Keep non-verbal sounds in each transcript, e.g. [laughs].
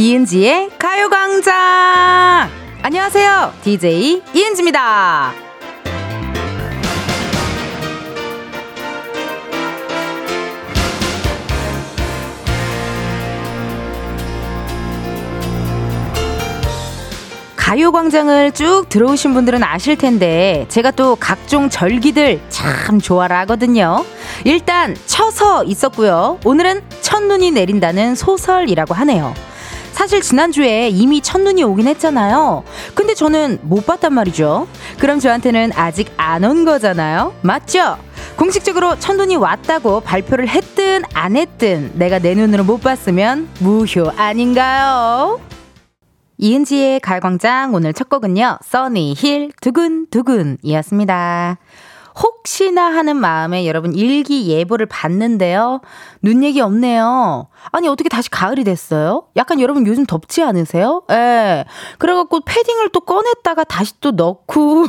이은지의 가요광장! 안녕하세요. DJ 이은지입니다. 가요광장을 쭉 들어오신 분들은 아실 텐데, 제가 또 각종 절기들 참 좋아라 하거든요. 일단, 쳐서 있었고요. 오늘은 첫눈이 내린다는 소설이라고 하네요. 사실 지난주에 이미 첫눈이 오긴 했잖아요. 근데 저는 못 봤단 말이죠. 그럼 저한테는 아직 안 온 거잖아요. 맞죠? 공식적으로 첫눈이 왔다고 발표를 했든 안 했든 내가 내 눈으로 못 봤으면 무효 아닌가요? 이은지의 가광장 오늘 첫 곡은요. 써니 힐 두근두근이었습니다. 혹시나 하는 마음에 여러분 일기 예보를 봤는데요. 눈 얘기 없네요. 아니, 어떻게 다시 가을이 됐어요? 약간 여러분 요즘 덥지 않으세요? 예. 그래갖고 패딩을 또 꺼냈다가 다시 또 넣고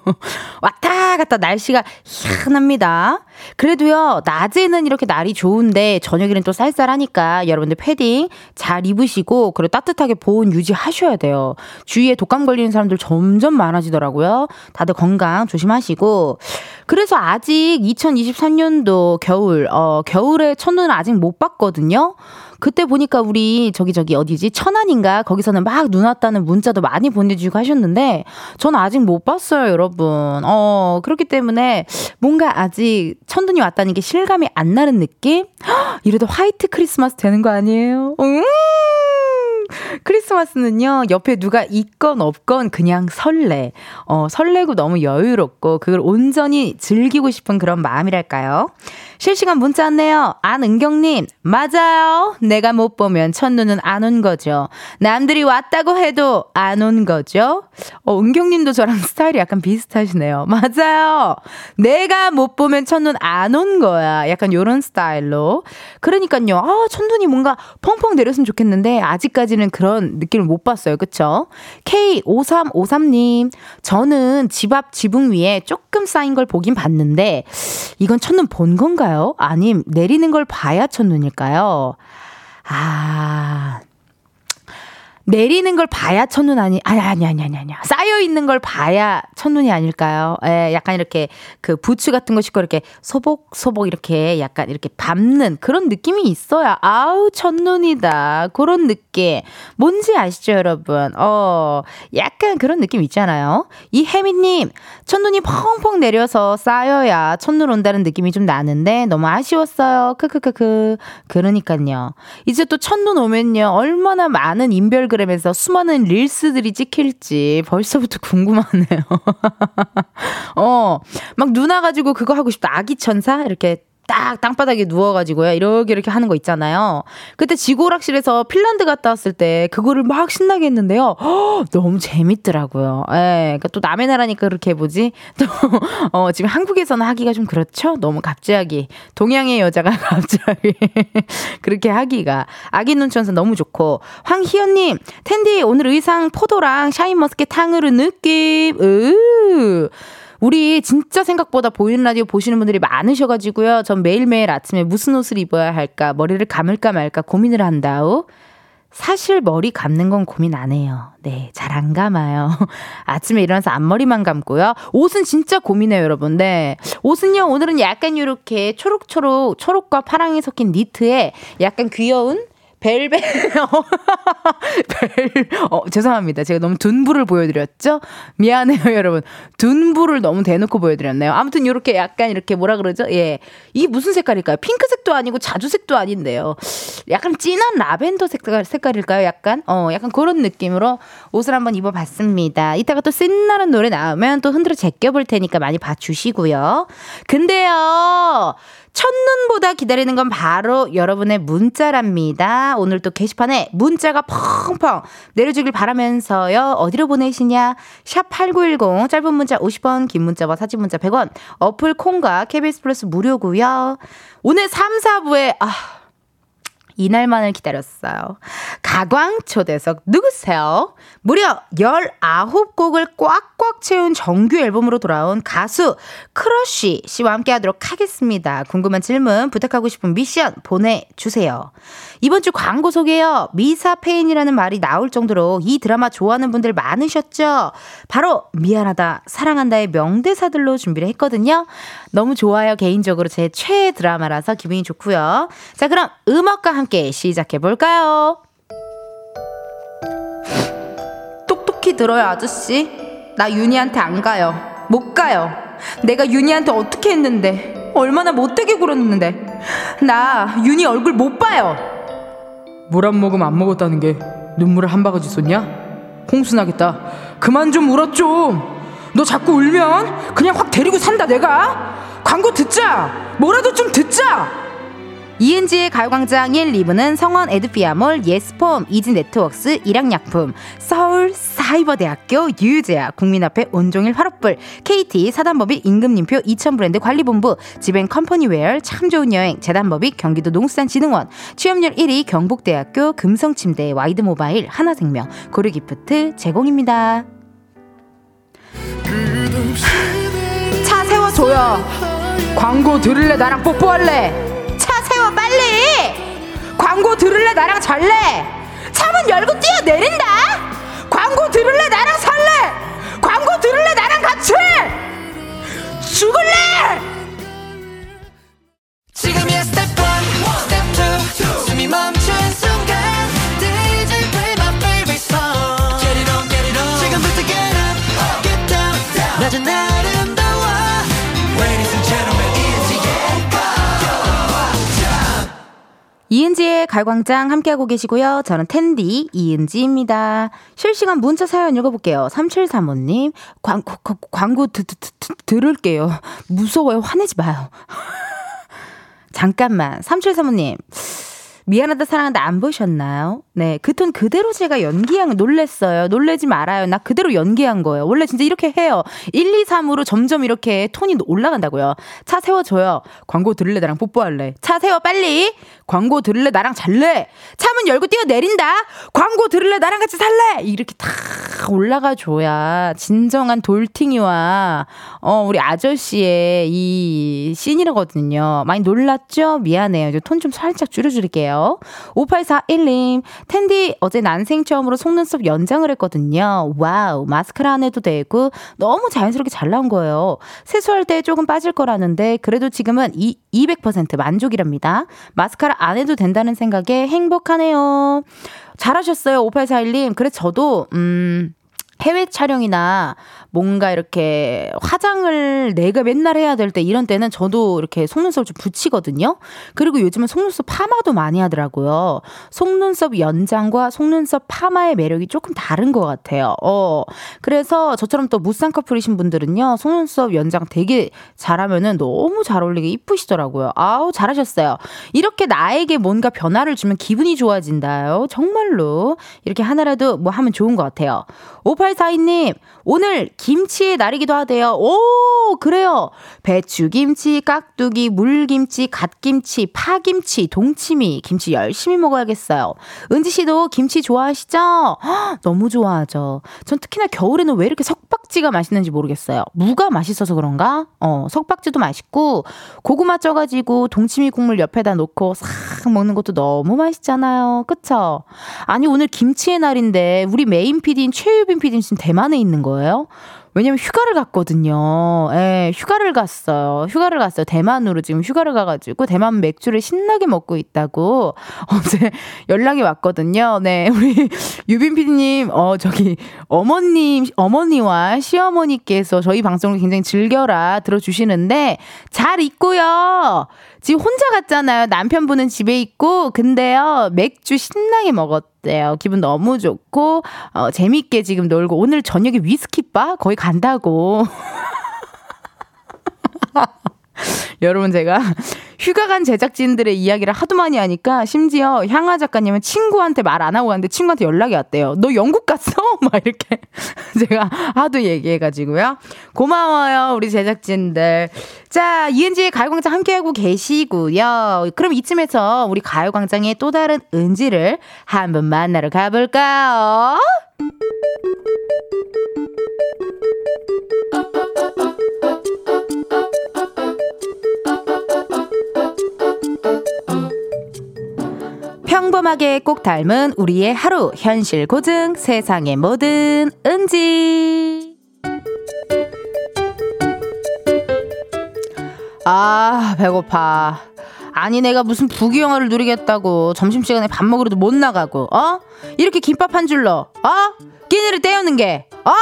[laughs] 왔다 갔다 날씨가 희한합니다. 그래도요, 낮에는 이렇게 날이 좋은데 저녁에는 또 쌀쌀하니까 여러분들 패딩 잘 입으시고 그리고 따뜻하게 보온 유지하셔야 돼요. 주위에 독감 걸리는 사람들 점점 많아지더라고요. 다들 건강 조심하시고 그래서 아직 2023년도 겨울, 어, 겨울에 첫눈을 아직 못 봤거든요. 그때 보니까 우리 저기 저기 어디지? 천안인가? 거기서는 막 눈 왔다는 문자도 많이 보내주고 하셨는데 저는 아직 못 봤어요 여러분. 어 그렇기 때문에 뭔가 아직 천눈이 왔다는 게 실감이 안 나는 느낌? [gasps] 이래도 화이트 크리스마스 되는 거 아니에요? 음 크리스마스는요, 옆에 누가 있건 없건 그냥 설레. 어, 설레고 너무 여유롭고 그걸 온전히 즐기고 싶은 그런 마음이랄까요? 실시간 문자 왔네요. 안은경님, 맞아요. 내가 못 보면 첫눈은 안 온 거죠. 남들이 왔다고 해도 안 온 거죠. 어, 은경님도 저랑 [laughs] 스타일이 약간 비슷하시네요. 맞아요. 내가 못 보면 첫눈 안 온 거야. 약간 요런 스타일로. 그러니까요. 아, 첫눈이 뭔가 펑펑 내렸으면 좋겠는데, 아직까지는 그런 느낌을 못 봤어요. 그쵸? K5353님, 저는 집 앞 지붕 위에 조금 쌓인 걸 보긴 봤는데, 이건 첫눈 본 건가요? 아님 내리는 걸 봐야 첫눈일까요? 아, 내리는 걸 봐야 첫눈 아니, 아니, 아니, 아니, 아니, 아니. 쌓여 있는 걸 봐야 첫눈이 아닐까요? 예, 약간 이렇게 그 부츠 같은 거 신고 이렇게 소복 소복 이렇게 약간 이렇게 밟는 그런 느낌이 있어야 아우, 첫눈이다. 그런 느 낌. 뭔지 아시죠, 여러분? 어, 약간 그런 느낌 있잖아요. 이 혜미님, 첫눈이 펑펑 내려서 쌓여야 첫눈 온다는 느낌이 좀 나는데 너무 아쉬웠어요. 크크크크. 그러니까요. 이제 또 첫눈 오면요. 얼마나 많은 인별 인스타그램에서 수많은 릴스들이 찍힐지 벌써부터 궁금하네요. [laughs] 어, 막 누나 가지고 그거 하고 싶다. 아기 천사? 이렇게 딱 땅바닥에 누워가지고요. 이렇게 이렇게 하는 거 있잖아요. 그때 지구오락실에서 핀란드 갔다 왔을 때 그거를 막 신나게 했는데요. 허, 너무 재밌더라고요. 예. 그러니까 또 남의 나라니까 그렇게 해보지. [laughs] 또, 어, 지금 한국에서는 하기가 좀 그렇죠? 너무 갑자기. 동양의 여자가 [laughs] 갑자기 그렇게 하기가. 아기 눈천사 너무 좋고. 황희연님, 텐디 오늘 의상 포도랑 샤인머스켓 탕후루 느낌. 으 우리 진짜 생각보다 보이는 라디오 보시는 분들이 많으셔가지고요. 전 매일매일 아침에 무슨 옷을 입어야 할까, 머리를 감을까 말까 고민을 한다우. 사실 머리 감는 건 고민 안 해요. 네, 잘 안 감아요. [laughs] 아침에 일어나서 앞머리만 감고요. 옷은 진짜 고민해요, 여러분. 네. 옷은요, 오늘은 약간 이렇게 초록초록, 초록과 파랑이 섞인 니트에 약간 귀여운 벨벳. 벨. 어, 죄송합니다. 제가 너무 둔부를 보여드렸죠? 미안해요, 여러분. 둔부를 너무 대놓고 보여드렸네요. 아무튼 이렇게 약간 이렇게 뭐라 그러죠? 예. 이게 무슨 색깔일까요? 핑크색도 아니고 자주색도 아닌데요. 약간 진한 라벤더 색깔, 색깔일까요? 약간? 어, 약간 그런 느낌으로 옷을 한번 입어봤습니다. 이따가 또 신나는 노래 나오면 또 흔들어 제껴볼 테니까 많이 봐주시고요. 근데요. 첫눈보다 기다리는 건 바로 여러분의 문자랍니다. 오늘 또 게시판에 문자가 펑펑 내려주길 바라면서요. 어디로 보내시냐? 샵 8910 짧은 문자 50원, 긴 문자와 사진 문자 100원. 어플 콩과 KBS 플러스 무료고요. 오늘 3, 4부에 아 이날만을 기다렸어요. 가광 초대석 누구세요? 무려 19곡을 꽉꽉 채운 정규 앨범으로 돌아온 가수 크러쉬 씨와 함께 하도록 하겠습니다. 궁금한 질문, 부탁하고 싶은 미션 보내주세요. 이번 주 광고 소개요. 미사폐인이라는 말이 나올 정도로 이 드라마 좋아하는 분들 많으셨죠? 바로 미안하다, 사랑한다의 명대사들로 준비를 했거든요. 너무 좋아요. 개인적으로 제 최애 드라마라서 기분이 좋고요. 자, 그럼 음악과 함께 시작해 볼까요? 똑똑히 들어요, 아저씨. 나 윤희한테 안 가요. 못 가요. 내가 윤희한테 어떻게 했는데, 얼마나 못되게 굴었는데. 나 윤희 얼굴 못 봐요. 물 한 모금 안 먹었다는 게 눈물을 한 바가지 쏟냐? 홍수나겠다. 그만 좀 울어 좀. 너 자꾸 울면 그냥 확 데리고 산다 내가. 광고 듣자. 뭐라도 좀 듣자. 이은지의 가요광장 1, 2부는 성원 에드피아몰, 예스폼, 이지네트웍스, 일양약품, 서울 사이버대학교, 유유제약, 국민앞에 온종일 화롯불, KT, 사단법인 임금님표 2000브랜드 관리본부, 지벤 컴퍼니웨어, 참 좋은 여행, 재단법인 경기도 농수산진흥원, 취업률 1위 경복대학교, 금성침대, 와이드모바일, 하나생명, 고르기프트 제공입니다. 차 세워줘요. 광고 들을래? 나랑 뽀뽀할래. 세워 빨리! 광고 들을래? 나랑 잘래? 차문 열고 뛰어내린다! 광고 들을래? 나랑 살래 광고 들을래? 나랑 같이! 죽을래! 지금이야 스텝 1 스텝 2 숨이 멈 이은지의 갈광장 함께하고 계시고요. 저는 텐디 이은지입니다. 실시간 문자 사연 읽어볼게요. 3735님, 광고, 광고 드, 드, 드, 들을게요. 무서워요. 화내지 마요. [laughs] 잠깐만. 3735님. 미안하다 사랑한다 안 보셨나요? 네, 그 톤 그대로 제가 연기한 놀랬어요. 놀래지 말아요. 나 그대로 연기한 거예요. 원래 진짜 이렇게 해요. 1, 2, 3으로 점점 이렇게 톤이 올라간다고요. 차 세워줘요. 광고 들을래 나랑 뽀뽀할래. 차 세워 빨리. 광고 들을래 나랑 잘래. 차문 열고 뛰어내린다. 광고 들을래 나랑 같이 살래. 이렇게 다 올라가 줘야 진정한 돌팅이와 어 우리 아저씨의 이 씬이라거든요. 많이 놀랐죠? 미안해요. 톤좀 살짝 줄여줄게요. 주세요. 5841님, 텐디 어제 난생 처음으로 속눈썹 연장을 했거든요. 와우, 마스카라 안 해도 되고 너무 자연스럽게 잘 나온 거예요. 세수할 때 조금 빠질 거라는데 그래도 지금은 이 200% 만족이랍니다. 마스카라 안 해도 된다는 생각에 행복하네요. 잘하셨어요, 5841님. 그래 저도 음 해외 촬영이나 뭔가 이렇게 화장을 내가 맨날 해야 될 때 이런 때는 저도 이렇게 속눈썹을 좀 붙이거든요. 그리고 요즘은 속눈썹 파마도 많이 하더라고요. 속눈썹 연장과 속눈썹 파마의 매력이 조금 다른 것 같아요. 어. 그래서 저처럼 또 무쌍 커플이신 분들은요. 속눈썹 연장 되게 잘하면은 너무 잘 어울리게 이쁘시더라고요. 아우, 잘하셨어요. 이렇게 나에게 뭔가 변화를 주면 기분이 좋아진다요. 정말로. 이렇게 하나라도 뭐 하면 좋은 것 같아요. 5842님, 오늘 김치의 날이기도 하대요. 오, 그래요. 배추김치, 깍두기, 물김치, 갓김치, 파김치, 동치미, 김치 열심히 먹어야겠어요. 은지 씨도 김치 좋아하시죠? 허, 너무 좋아하죠. 전 특히나 겨울에는 왜 이렇게 석박지가 맛있는지 모르겠어요. 무가 맛있어서 그런가? 어, 석박지도 맛있고, 고구마 쪄가지고 동치미 국물 옆에다 놓고 싹 먹는 것도 너무 맛있잖아요. 그쵸? 아니, 오늘 김치의 날인데, 우리 메인 PD인 최유빈 PD 는 지금 대만에 있는 거예요? 왜냐면 휴가를 갔거든요. 예, 휴가를 갔어요. 휴가를 갔어요. 대만으로 지금 휴가를 가가지고 대만 맥주를 신나게 먹고 있다고 [laughs] 어제 연락이 왔거든요. 네, 우리 유빈 PD님, 어, 저기, 어머님, 어머니와 시어머니께서 저희 방송을 굉장히 즐겨라 들어주시는데 잘 있고요. 지금 혼자 갔잖아요. 남편분은 집에 있고, 근데요, 맥주 신나게 먹었 대요. 기분 너무 좋고, 어, 재밌게 지금 놀고, 오늘 저녁에 위스키바? 거의 간다고. [laughs] 여러분, 제가 휴가 간 제작진들의 이야기를 하도 많이 하니까 심지어 향아 작가님은 친구한테 말 안 하고 갔는데 친구한테 연락이 왔대요. 너 영국 갔어? [laughs] 막 이렇게 [laughs] 제가 하도 얘기해가지고요. 고마워요, 우리 제작진들. 자, 이은지의 가요광장 함께하고 계시고요. 그럼 이쯤에서 우리 가요광장의 또 다른 은지를 한번 만나러 가볼까요? 평범하게 꼭 닮은 우리의 하루 현실 고증 세상의 모든 은지 아 배고파 아니 내가 무슨 부귀영화를 누리겠다고 점심시간에 밥 먹으러도 못 나가고 어? 이렇게 김밥 한 줄로 어? 끼니를 때우는 게 어?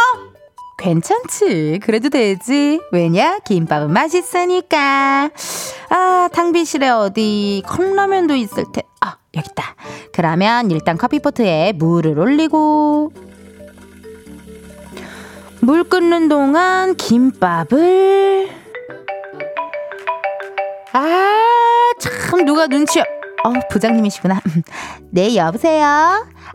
괜찮지? 그래도 되지. 왜냐? 김밥은 맛있으니까. 아 탕비실에 어디 컵라면도 있을 테 아, 여기 있다. 그러면 일단 커피포트에 물을 올리고. 물 끓는 동안 김밥을. 아, 참 누가 눈치 어, 부장님이시구나. [laughs] 네, 여보세요?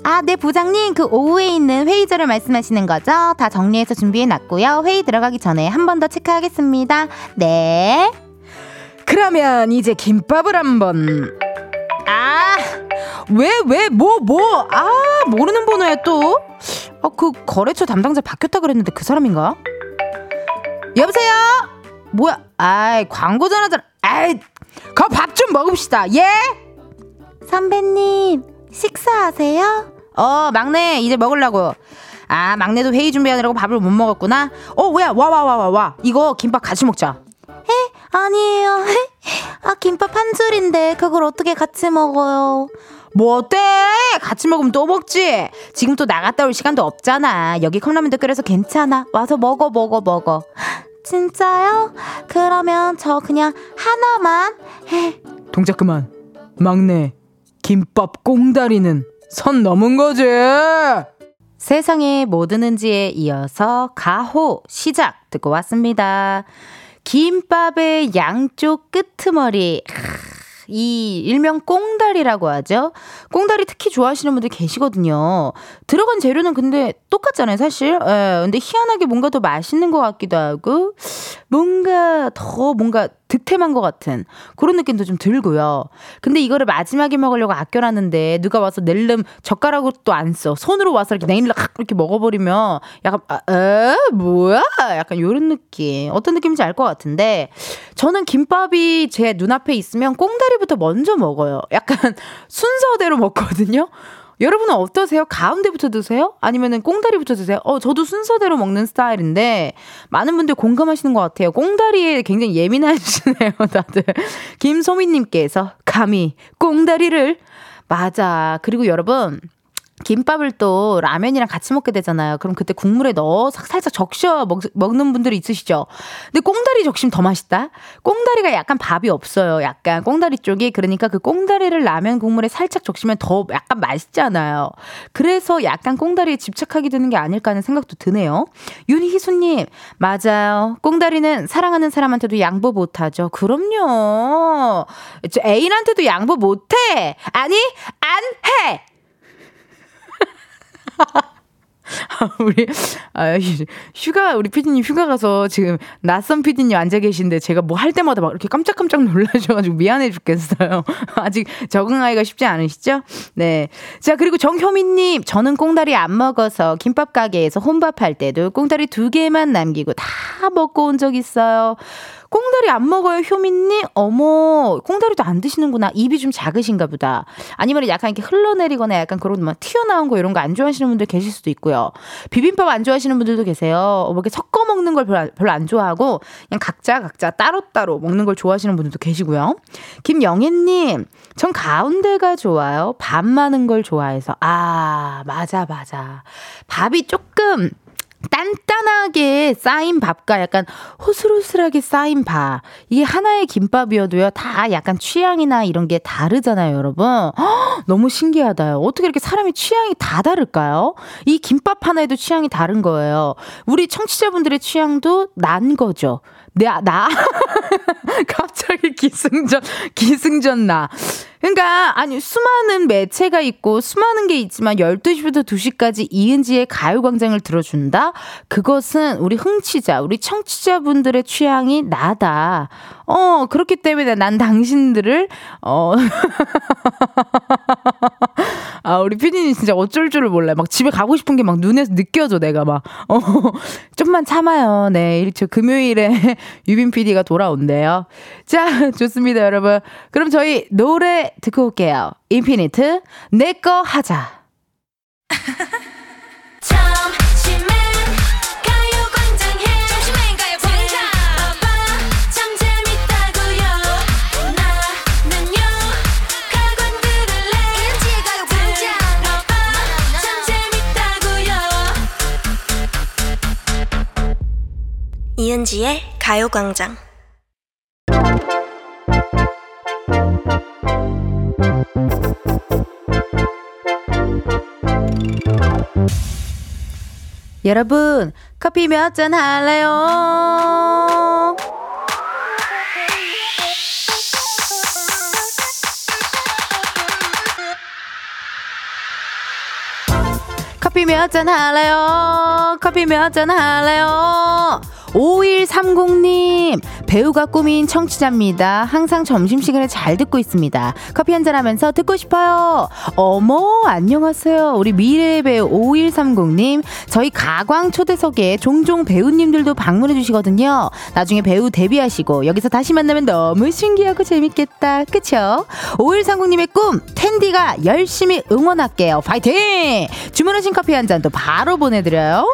아, 네, 부장님. 그 오후에 있는 회의자를 말씀하시는 거죠? 다 정리해서 준비해 놨고요. 회의 들어가기 전에 한 번 더 체크하겠습니다. 네. 그러면 이제 김밥을 한번 아, 왜, 왜, 뭐, 뭐, 아, 모르는 번호야 또. 어, 그 거래처 담당자 바뀌었다 그랬는데 그 사람인가? 여보세요? 뭐야? 아이, 광고 전화잖아. 아이, 그 밥 좀 먹읍시다. 예? 선배님, 식사하세요? 어, 막내, 이제 먹으려고. 아, 막내도 회의 준비하느라고 밥을 못 먹었구나. 어, 뭐야? 와, 와, 와, 와, 와. 이거 김밥 같이 먹자. 에? 아니에요. [laughs] 아, 김밥 한 줄인데 그걸 어떻게 같이 먹어요? 뭐 어때? 같이 먹으면 또 먹지. 지금 또 나갔다 올 시간도 없잖아. 여기 컵라면도 끓여서 괜찮아. 와서 먹어, 먹어, 먹어. [laughs] 진짜요? 그러면 저 그냥 하나만 해. 동작 그만. 막내, 김밥 꽁다리는 선 넘은 거지. 세상의 모든 은지에 이어서 가호 시작 듣고 왔습니다. 김밥의 양쪽 끄트머리. 이 일명 꽁다리라고 하죠. 꽁다리 특히 좋아하시는 분들 계시거든요. 들어간 재료는 근데 똑같잖아요, 사실. 예, 근데 희한하게 뭔가 더 맛있는 것 같기도 하고, 뭔가 더 뭔가 득템한 것 같은 그런 느낌도 좀 들고요. 근데 이거를 마지막에 먹으려고 아껴놨는데 누가 와서 낼름 젓가락으로 또 안 써. 손으로 와서 이렇게 내일로 이렇게 먹어버리면 약간 아, 에 뭐야? 약간 요런 느낌. 어떤 느낌인지 알 것 같은데 저는 김밥이 제 눈앞에 있으면 꽁다리부터 먼저 먹어요. 약간 순서대로 먹거든요. 여러분은 어떠세요? 가운데부터 드세요? 아니면은 꽁다리부터 드세요? 어, 저도 순서대로 먹는 스타일인데 많은 분들 공감하시는 것 같아요. 꽁다리에 굉장히 예민하시네요, [laughs] 다들. 김소민님께서 감히 꽁다리를 맞아. 그리고 여러분 김밥을 또 라면이랑 같이 먹게 되잖아요. 그럼 그때 국물에 넣어 살짝 적셔 먹, 먹는 분들이 있으시죠. 근데 꽁다리 적시면 더 맛있다? 꽁다리가 약간 밥이 없어요. 약간 꽁다리 쪽이. 그러니까 그 꽁다리를 라면 국물에 살짝 적시면 더 약간 맛있잖아요. 그래서 약간 꽁다리에 집착하게 되는 게 아닐까 하는 생각도 드네요. 윤희수님, 맞아요. 꽁다리는 사랑하는 사람한테도 양보 못하죠. 그럼요. 저 애인한테도 양보 못해. 아니, 안 해! [laughs] 우리 아, 휴가 우리 피디님 휴가 가서 지금 낯선 피디님 앉아 계신데 제가 뭐 할 때마다 막 이렇게 깜짝깜짝 놀라셔가지고 미안해 죽겠어요. [laughs] 아직 적응하기가 쉽지 않으시죠? 네. 자 그리고 정효민님 저는 꽁다리 안 먹어서 김밥 가게에서 혼밥할 때도 꽁다리 두 개만 남기고 다 먹고 온 적 있어요. 꽁다리 안 먹어요, 효민님? 어머, 꽁다리도 안 드시는구나. 입이 좀 작으신가 보다. 아니면 약간 이렇게 흘러내리거나 약간 그런 막 튀어나온 거 이런 거 안 좋아하시는 분들 계실 수도 있고요. 비빔밥 안 좋아하시는 분들도 계세요. 뭐 이렇게 섞어 먹는 걸 별로, 별로 안 좋아하고 그냥 각자 각자 따로따로 먹는 걸 좋아하시는 분들도 계시고요. 김영애님, 전 가운데가 좋아요. 밥 많은 걸 좋아해서. 아, 맞아, 맞아. 밥이 조금 단단하게 쌓인 밥과 약간 호슬호슬하게 쌓인 밥. 이게 하나의 김밥이어도요, 다 약간 취향이나 이런 게 다르잖아요, 여러분. 허, 너무 신기하다요. 어떻게 이렇게 사람이 취향이 다 다를까요? 이 김밥 하나에도 취향이 다른 거예요. 우리 청취자분들의 취향도 난 거죠. 나, 나. [laughs] 갑자기 기승전, 기승전 나. 그러니까 아니 수많은 매체가 있고 수많은 게 있지만 12시부터 2시까지 이은지의 가요광장을 들어준다? 그것은 우리 흥취자, 우리 청취자분들의 취향이 나다. 어, 그렇기 때문에 난 당신들을 어 [laughs] 아, 우리 피디님 진짜 어쩔 줄을 몰라요. 막 집에 가고 싶은 게 막 눈에서 느껴져, 내가 막. 어, [laughs] 좀만 참아요. 네, 저 금요일에 유빈 피디가 돌아온대요. 자, [laughs] 좋습니다, 여러분. 그럼 저희 노래 듣고 올게요. 인피니트, 내 거 하자. 이은지의 가요광장 여러분, 커피 몇 잔 할래요? 커피 몇 잔 할래요? 커피 몇 잔 할래요? 5130님, 배우가 꿈인 청취자입니다. 항상 점심시간에 잘 듣고 있습니다. 커피 한잔 하면서 듣고 싶어요. 어머, 안녕하세요. 우리 미래 배우 5130님. 저희 가광 초대석에 종종 배우님들도 방문해 주시거든요. 나중에 배우 데뷔하시고 여기서 다시 만나면 너무 신기하고 재밌겠다. 그쵸? 5130님의 꿈, 텐디가 열심히 응원할게요. 파이팅! 주문하신 커피 한 잔 또 바로 보내드려요.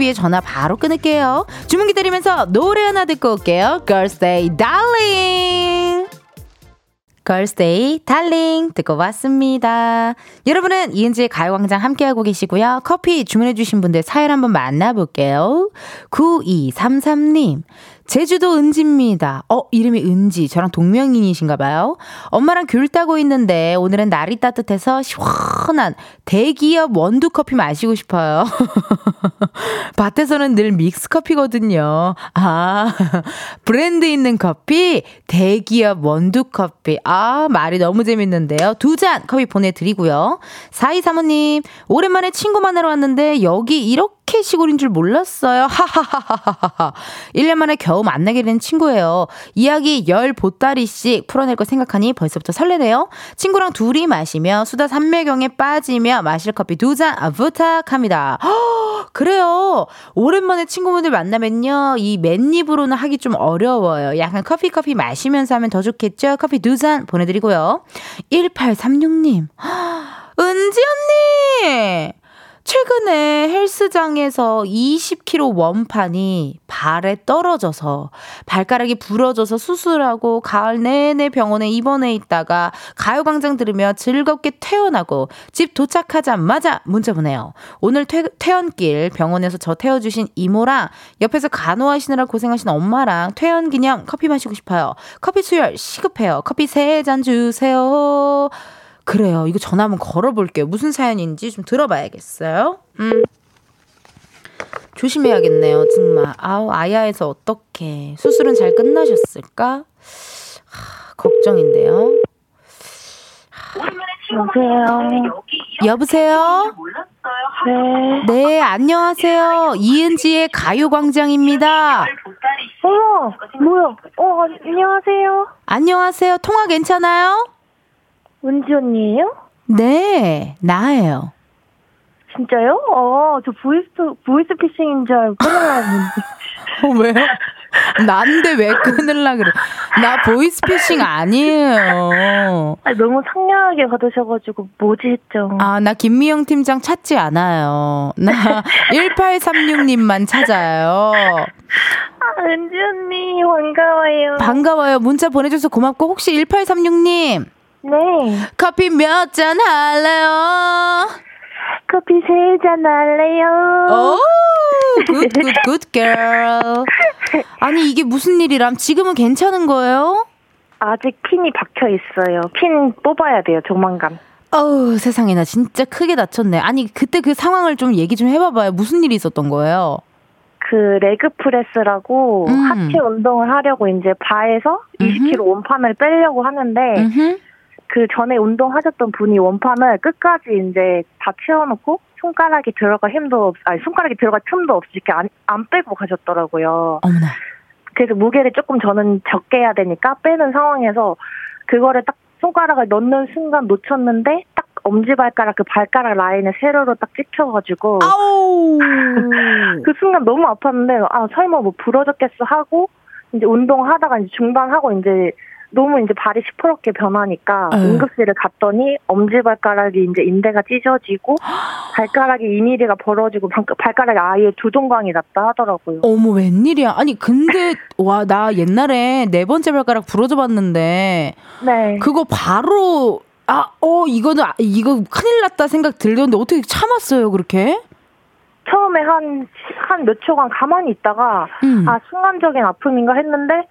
위해 전화 바로 끊을게요. 주문 기다리면서 노래 하나 듣고 올게요. Girls Day Darling. Girls Day Darling 듣고 왔습니다. 여러분은 이은지의 가요광장 함께하고 계시고요. 커피 주문해주신 분들 사연 한번 만나볼게요. 9233님. 제주도 은지입니다. 어, 이름이 은지. 저랑 동명인이신가 봐요. 엄마랑 귤 따고 있는데 오늘은 날이 따뜻해서 시원한 대기업 원두 커피 마시고 싶어요. [laughs] 밭에서는 늘 믹스 커피거든요. 아, [laughs] 브랜드 있는 커피, 대기업 원두 커피. 아, 말이 너무 재밌는데요. 두 잔 커피 보내드리고요. 4235님, 오랜만에 친구 만나러 왔는데 여기 이렇게 시골인 줄 몰랐어요. 하하하하하. 1년 만에 겨우 만나게 된 친구예요. 이야기 열 보따리씩 풀어낼 거 생각하니 벌써부터 설레네요. 친구랑 둘이 마시며 수다 삼매경에 빠지며 마실 커피 두 잔 부탁합니다. 허, 그래요. 오랜만에 친구분들 만나면요. 이 맨입으로는 하기 좀 어려워요. 약간 커피 커피 마시면서 하면 더 좋겠죠? 커피 두 잔 보내드리고요. 1836님. 은지 언니! 최근에 헬스장에서 20kg 원판이 발에 떨어져서 발가락이 부러져서 수술하고 가을 내내 병원에 입원해 있다가 가요광장 들으며 즐겁게 퇴원하고 집 도착하자마자 문자 보내요. 오늘 퇴, 퇴원길 병원에서 저 태워주신 이모랑 옆에서 간호하시느라 고생하신 엄마랑 퇴원 기념 커피 마시고 싶어요. 커피 수혈 시급해요. 커피 세 잔 주세요. 그래요. 이거 전화 한번 걸어볼게요. 무슨 사연인지 좀 들어봐야겠어요. 음. 조심해야겠네요, 정말. 아우, 아야에서 어떻게. 수술은 잘 끝나셨을까? 하, 걱정인데요. 여보세요. 여보세요? 네. 네, 안녕하세요. 이은지의 가요광장입니다. 어머, 뭐야? 어, 안녕하세요. 안녕하세요. 통화 괜찮아요? 은지 언니예요? 네, 나예요. 진짜요? 어, 저 보이스, 보이스피싱인 줄 알고 끊어놨는데. 어, 왜요? 난데 왜 끊을라 그래? 나 보이스피싱 아니에요. 아, 너무 상냥하게 받으셔가지고, 뭐지 했죠. 아, 나 김미영 팀장 찾지 않아요. 나 [laughs] 1836님만 찾아요. 아, 은지 언니, 반가워요. 반가워요. 문자 보내줘서 고맙고, 혹시 1836님, 네. 커피 몇 잔 할래요? 커피 세 잔 할래요? 오, good, good, good, girl. 아니, 이게 무슨 일이람? 지금은 괜찮은 거예요? 아직 핀이 박혀 있어요. 핀 뽑아야 돼요, 조만간. 어우, 세상에, 나 진짜 크게 다쳤네. 아니, 그때 그 상황을 좀 얘기 좀 해봐봐요. 무슨 일이 있었던 거예요? 그 leg press라고 음. 하체 운동을 하려고 이제 바에서 20kg 원판을 빼려고 하는데 음흠. 그 전에 운동하셨던 분이 원판을 끝까지 이제 다 채워놓고 손가락이 들어갈 힘도 없, 아니 손가락이 들어갈 틈도 없이 이렇게 안, 안 빼고 가셨더라고요. 어머나. 그래서 무게를 조금 저는 적게 해야 되니까 빼는 상황에서 그거를 딱 손가락을 넣는 순간 놓쳤는데 딱 엄지발가락 그 발가락 라인에 세로로 딱 찍혀가지고. [laughs] 그 순간 너무 아팠는데 아 설마 뭐 부러졌겠어 하고 이제 운동하다가 이제 중단하고 이제 너무 이제 발이 시퍼렇게 변하니까 에휴. 응급실을 갔더니 엄지발가락이 이제 인대가 찢어지고 [gasps] 발가락이 2mm가 벌어지고 발- 발가락이 아예 두 동강이 났다 하더라고요. 어머, 웬일이야. 아니, 근데, 와, 나 옛날에 네 번째 발가락 부러져 봤는데, 네. 그거 바로, 아, 어, 이거는, 아, 이거 큰일 났다 생각 들렸는데, 어떻게 참았어요, 그렇게? 처음에 한, 한 몇 초간 가만히 있다가, 음. 아, 순간적인 아픔인가 했는데, 가-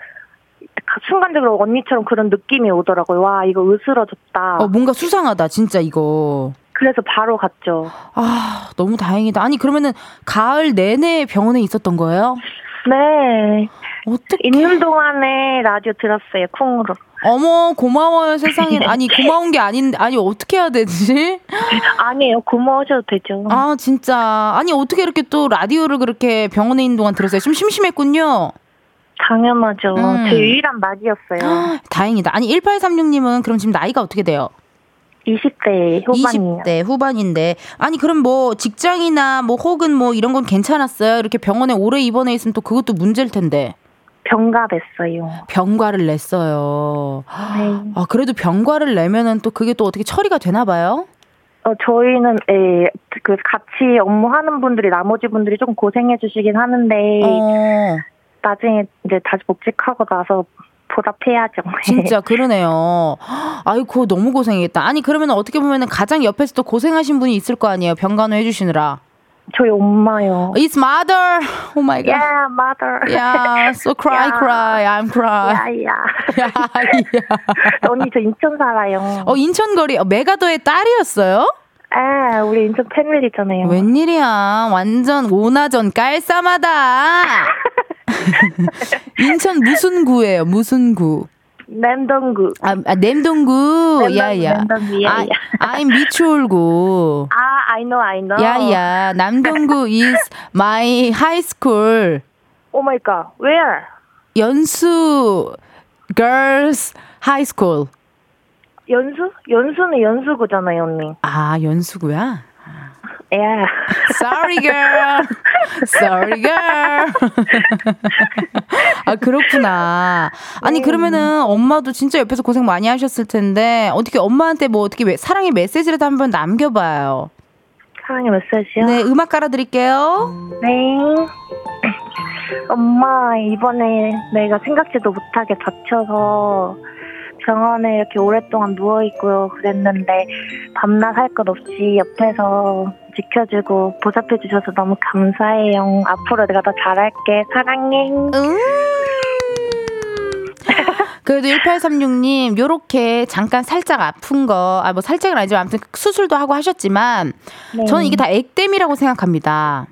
순간적으로 언니처럼 그런 느낌이 오더라고요. 와, 이거 으스러졌다. 어, 뭔가 수상하다, 진짜 이거. 그래서 바로 갔죠. 아, 너무 다행이다. 아니, 그러면은, 가을 내내 병원에 있었던 거예요? 네. 어떻게? 있는 동안에 라디오 들었어요, 콩으로. 어머, 고마워요, 세상에. [laughs] 아니, 고마운 게 아닌데, 아니, 어떻게 해야 되지? [laughs] 아니에요, 고마우셔도 되죠. 아, 진짜. 아니, 어떻게 이렇게 또 라디오를 그렇게 병원에 있는 동안 들었어요? 좀 심심했군요. 당연하죠. 음. 제 유일한 말이었어요. 다행이다. 아니, 1836님은 그럼 지금 나이가 어떻게 돼요? 20대 후반이에요. 20대 후반인데. 아니, 그럼 뭐 직장이나 뭐 혹은 뭐 이런 건 괜찮았어요? 이렇게 병원에 오래 입원해 있으면 또 그것도 문제일 텐데. 병가됐어요. 병과를 냈어요. 네. 아, 그래도 병과를 내면은 또 그게 또 어떻게 처리가 되나 봐요? 어, 저희는, 에, 그, 같이 업무하는 분들이, 나머지 분들이 좀 고생해 주시긴 하는데, 어, 나중에 이제 다시 복직하고 나서 보답해야죠. [laughs] 진짜 그러네요. 아이고, 너무 고생했다. 아니, 그러면 어떻게 보면은 가장 옆에서 또 고생하신 분이 있을 거 아니에요? 병간호 해주시느라. 저희 엄마요. It's mother. Oh my god. Yeah, mother. Yeah, so cry, Yeah. cry. I'm cry. 야야. 야, 야. 언니 저 인천 살아요. 어, 인천 거리 어, 메가더의 딸이었어요? 아, 우리 인천 패밀리잖아요. 웬일이야. 완전 오나전 깔쌈하다. [laughs] [laughs] 인천 무슨 구예요? 무슨 구? 남동구. 아, 아. 냄동- 야야. 냄동구, 야, 아, 야. I'm 미추홀구. 아, I know, I know. 야야. 남동구 [laughs] is my high school. Oh my god. Where? 연수 girls high school. 연수? 연수는 연수구잖아요, 언니. 아, 연수구야? Yeah. Sorry girl. Sorry girl. 아, 그렇구나. 아니, 그러면은 엄마도 진짜 옆에서 고생 많이 하셨을 텐데, 어떻게 엄마한테 뭐 어떻게 메- 사랑의 메시지라도 한번 남겨봐요. 사랑의 메시지요? 네, 음악 깔아드릴게요. 네. 엄마, 이번에 내가 생각지도 못하게 다쳐서 병원에 이렇게 오랫동안 누워있고 그랬는데 밤낮 할 것 없이 옆에서 지켜주고 보살펴주셔서 너무 감사해요. 앞으로 내가 더 잘할게. 사랑해. 음. 그래도 1836님, 요렇게 잠깐 살짝 아픈 거, 아, 뭐 살짝은 아니지만 아무튼 수술도 하고 하셨지만, 네. 저는 이게 다 액땜이라고 생각합니다.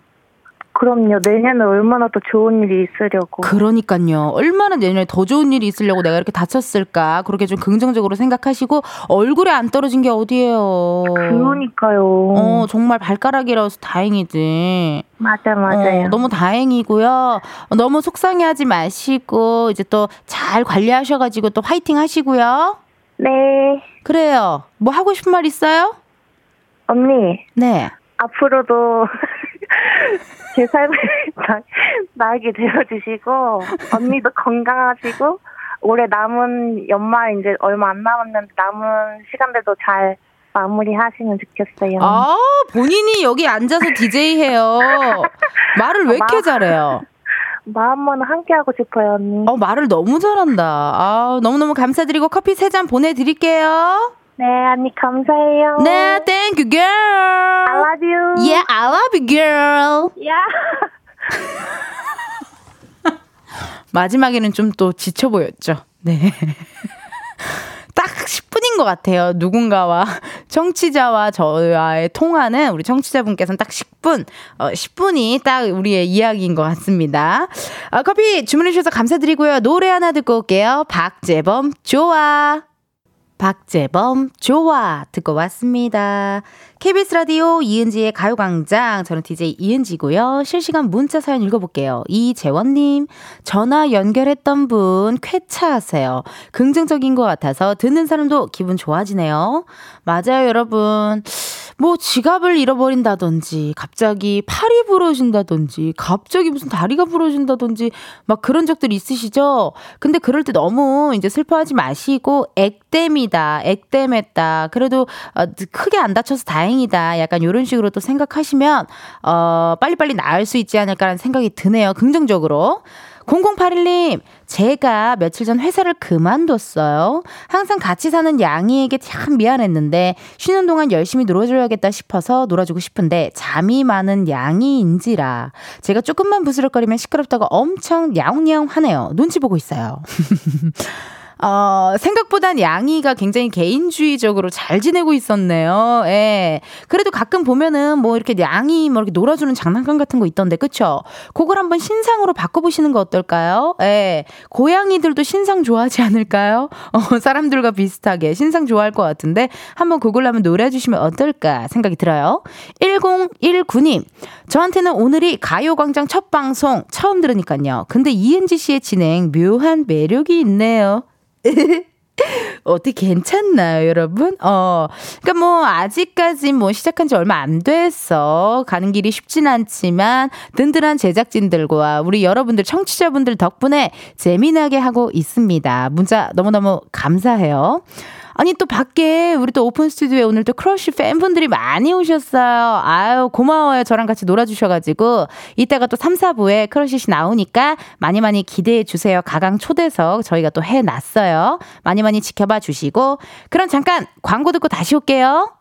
그럼요. 내년에 얼마나 더 좋은 일이 있으려고. 그러니까요. 얼마나 내년에 더 좋은 일이 있으려고 내가 이렇게 다쳤을까. 그렇게 좀 긍정적으로 생각하시고 얼굴에 안 떨어진 게 어디예요. 그러니까요. 어, 정말 발가락이라서 다행이지. 맞아, 맞아요. 어, 너무 다행이고요. 어, 너무 속상해하지 마시고 이제 또 잘 관리하셔가지고 또 화이팅 하시고요. 네. 그래요. 뭐 하고 싶은 말 있어요? 언니, 네. 앞으로도 [laughs] 제 삶을 [laughs] 나, 나게 되어주시고 언니도 건강하시고 올해 남은 연말 이제 얼마 안 남았는데 남은 시간들도 잘 마무리하시면 좋겠어요. 아 본인이 여기 앉아서 DJ 해요. [laughs] 말을 왜 이렇게 잘해요? 마음만 함께 하고 싶어요, 언니. 어 말을 너무 잘한다. 아 너무너무 감사드리고 커피 세 잔 보내드릴게요. 네, 언니 감사해요. 네, thank you, girl. I love you. Yeah, I love you, girl. 야. [laughs] 마지막에는 좀 또 지쳐 보였죠. 네. [laughs] 딱 10분인 것 같아요. 누군가와 청취자와 저와의 통화는 우리 청취자분께서는 딱 10분, 어, 10분이 딱 우리의 이야기인 것 같습니다. 어, 커피 주문해주셔서 감사드리고요. 노래 하나 듣고 올게요. 박재범, 좋아. 박재범 좋아 듣고 왔습니다. KBS 라디오 이은지의 가요광장 저는 DJ 이은지고요. 실시간 문자 사연 읽어볼게요. 이재원님 전화 연결했던 분 쾌차하세요. 긍정적인 것 같아서 듣는 사람도 기분 좋아지네요. 맞아요 여러분. 뭐 지갑을 잃어버린다든지 갑자기 팔이 부러진다든지 갑자기 무슨 다리가 부러진다든지 막 그런 적들 있으시죠? 근데 그럴 때 너무 이제 슬퍼하지 마시고 액땜이다. 액땜했다. 그래도 어, 크게 안 다쳐서 다행이다. 약간 이런 식으로 또 생각하시면 어 빨리빨리 나을 수 있지 않을까라는 생각이 드네요. 긍정적으로. 0081님, 제가 며칠 전 회사를 그만뒀어요. 항상 같이 사는 양이에게 참 미안했는데, 쉬는 동안 열심히 놀아줘야겠다 싶어서 놀아주고 싶은데, 잠이 많은 양이인지라. 제가 조금만 부스럭거리면 시끄럽다고 엄청 야옹야옹 하네요. 눈치 보고 있어요. [laughs] 어, 생각보단 양이가 굉장히 개인주의적으로 잘 지내고 있었네요. 예. 그래도 가끔 보면은 뭐 이렇게 양이 뭐 이렇게 놀아주는 장난감 같은 거 있던데, 그쵸? 그걸 한번 신상으로 바꿔보시는 거 어떨까요? 예. 고양이들도 신상 좋아하지 않을까요? 어, 사람들과 비슷하게 신상 좋아할 것 같은데, 한번 그걸로 한번 놀아주시면 어떨까 생각이 들어요. 1019님, 저한테는 오늘이 가요광장 첫 방송 처음 들으니까요. 근데 이은지 씨의 진행 묘한 매력이 있네요. [laughs] 어떻게 괜찮나요, 여러분? 어, 그니까 뭐, 아직까지 뭐, 시작한 지 얼마 안 됐어. 가는 길이 쉽진 않지만, 든든한 제작진들과 우리 여러분들, 청취자분들 덕분에 재미나게 하고 있습니다. 문자 너무너무 감사해요. 아니 또 밖에 우리 또 오픈 스튜디오에 오늘 또 크러쉬 팬분들이 많이 오셨어요. 아유 고마워요. 저랑 같이 놀아주셔가지고 이따가 또 3, 4부에 크러쉬 씨 나오니까 많이 많이 기대해 주세요. 가강 초대석 저희가 또 해놨어요. 많이 많이 지켜봐 주시고 그럼 잠깐 광고 듣고 다시 올게요.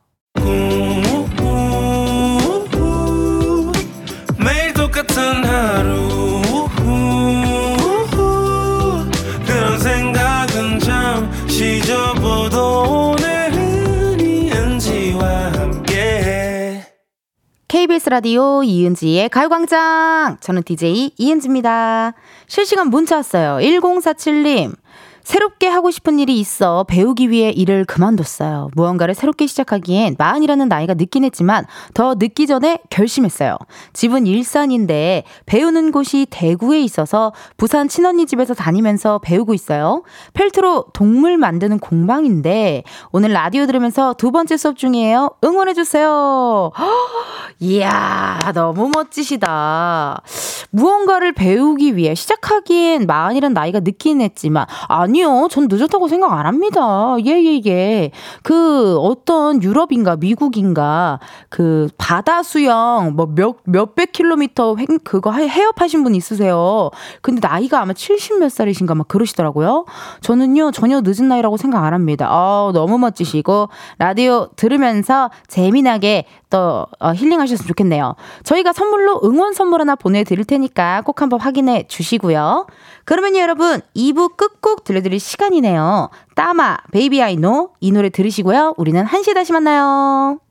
매일 똑같은 하루 라디오 이은지의 가요광장. 저는 DJ 이은지입니다. 실시간 문자 왔어요. 1047님. 새롭게 하고 싶은 일이 있어 배우기 위해 일을 그만뒀어요. 무언가를 새롭게 시작하기엔 마흔이라는 나이가 늦긴 했지만 더 늦기 전에 결심했어요. 집은 일산인데 배우는 곳이 대구에 있어서 부산 친언니 집에서 다니면서 배우고 있어요. 펠트로 동물 만드는 공방인데 오늘 라디오 들으면서 두 번째 수업 중이에요. 응원해주세요. [gasps] 이야, 너무 멋지시다. 무언가를 배우기 위해 시작하기엔 마흔이란 나이가 늦긴 했지만, 아니 요, 전 늦었다고 생각 안 합니다. 예, 예, 예. 그, 어떤 유럽인가, 미국인가, 그, 바다 수영, 뭐, 몇, 몇백 킬로미터 횡, 그거 해- 해협하신 분 있으세요. 근데 나이가 아마 70 몇 살이신가 막 그러시더라고요. 저는요, 전혀 늦은 나이라고 생각 안 합니다. 어, 너무 멋지시고, 라디오 들으면서 재미나게 또 어, 힐링하셨으면 좋겠네요. 저희가 선물로 응원 선물 하나 보내드릴 테니까 꼭 한번 확인해 주시고요. 그러면요, 여러분, 2부 끝곡 들려드릴 시간이네요. 따마, Baby I Know, 이 노래 들으시고요. 우리는 1시에 다시 만나요.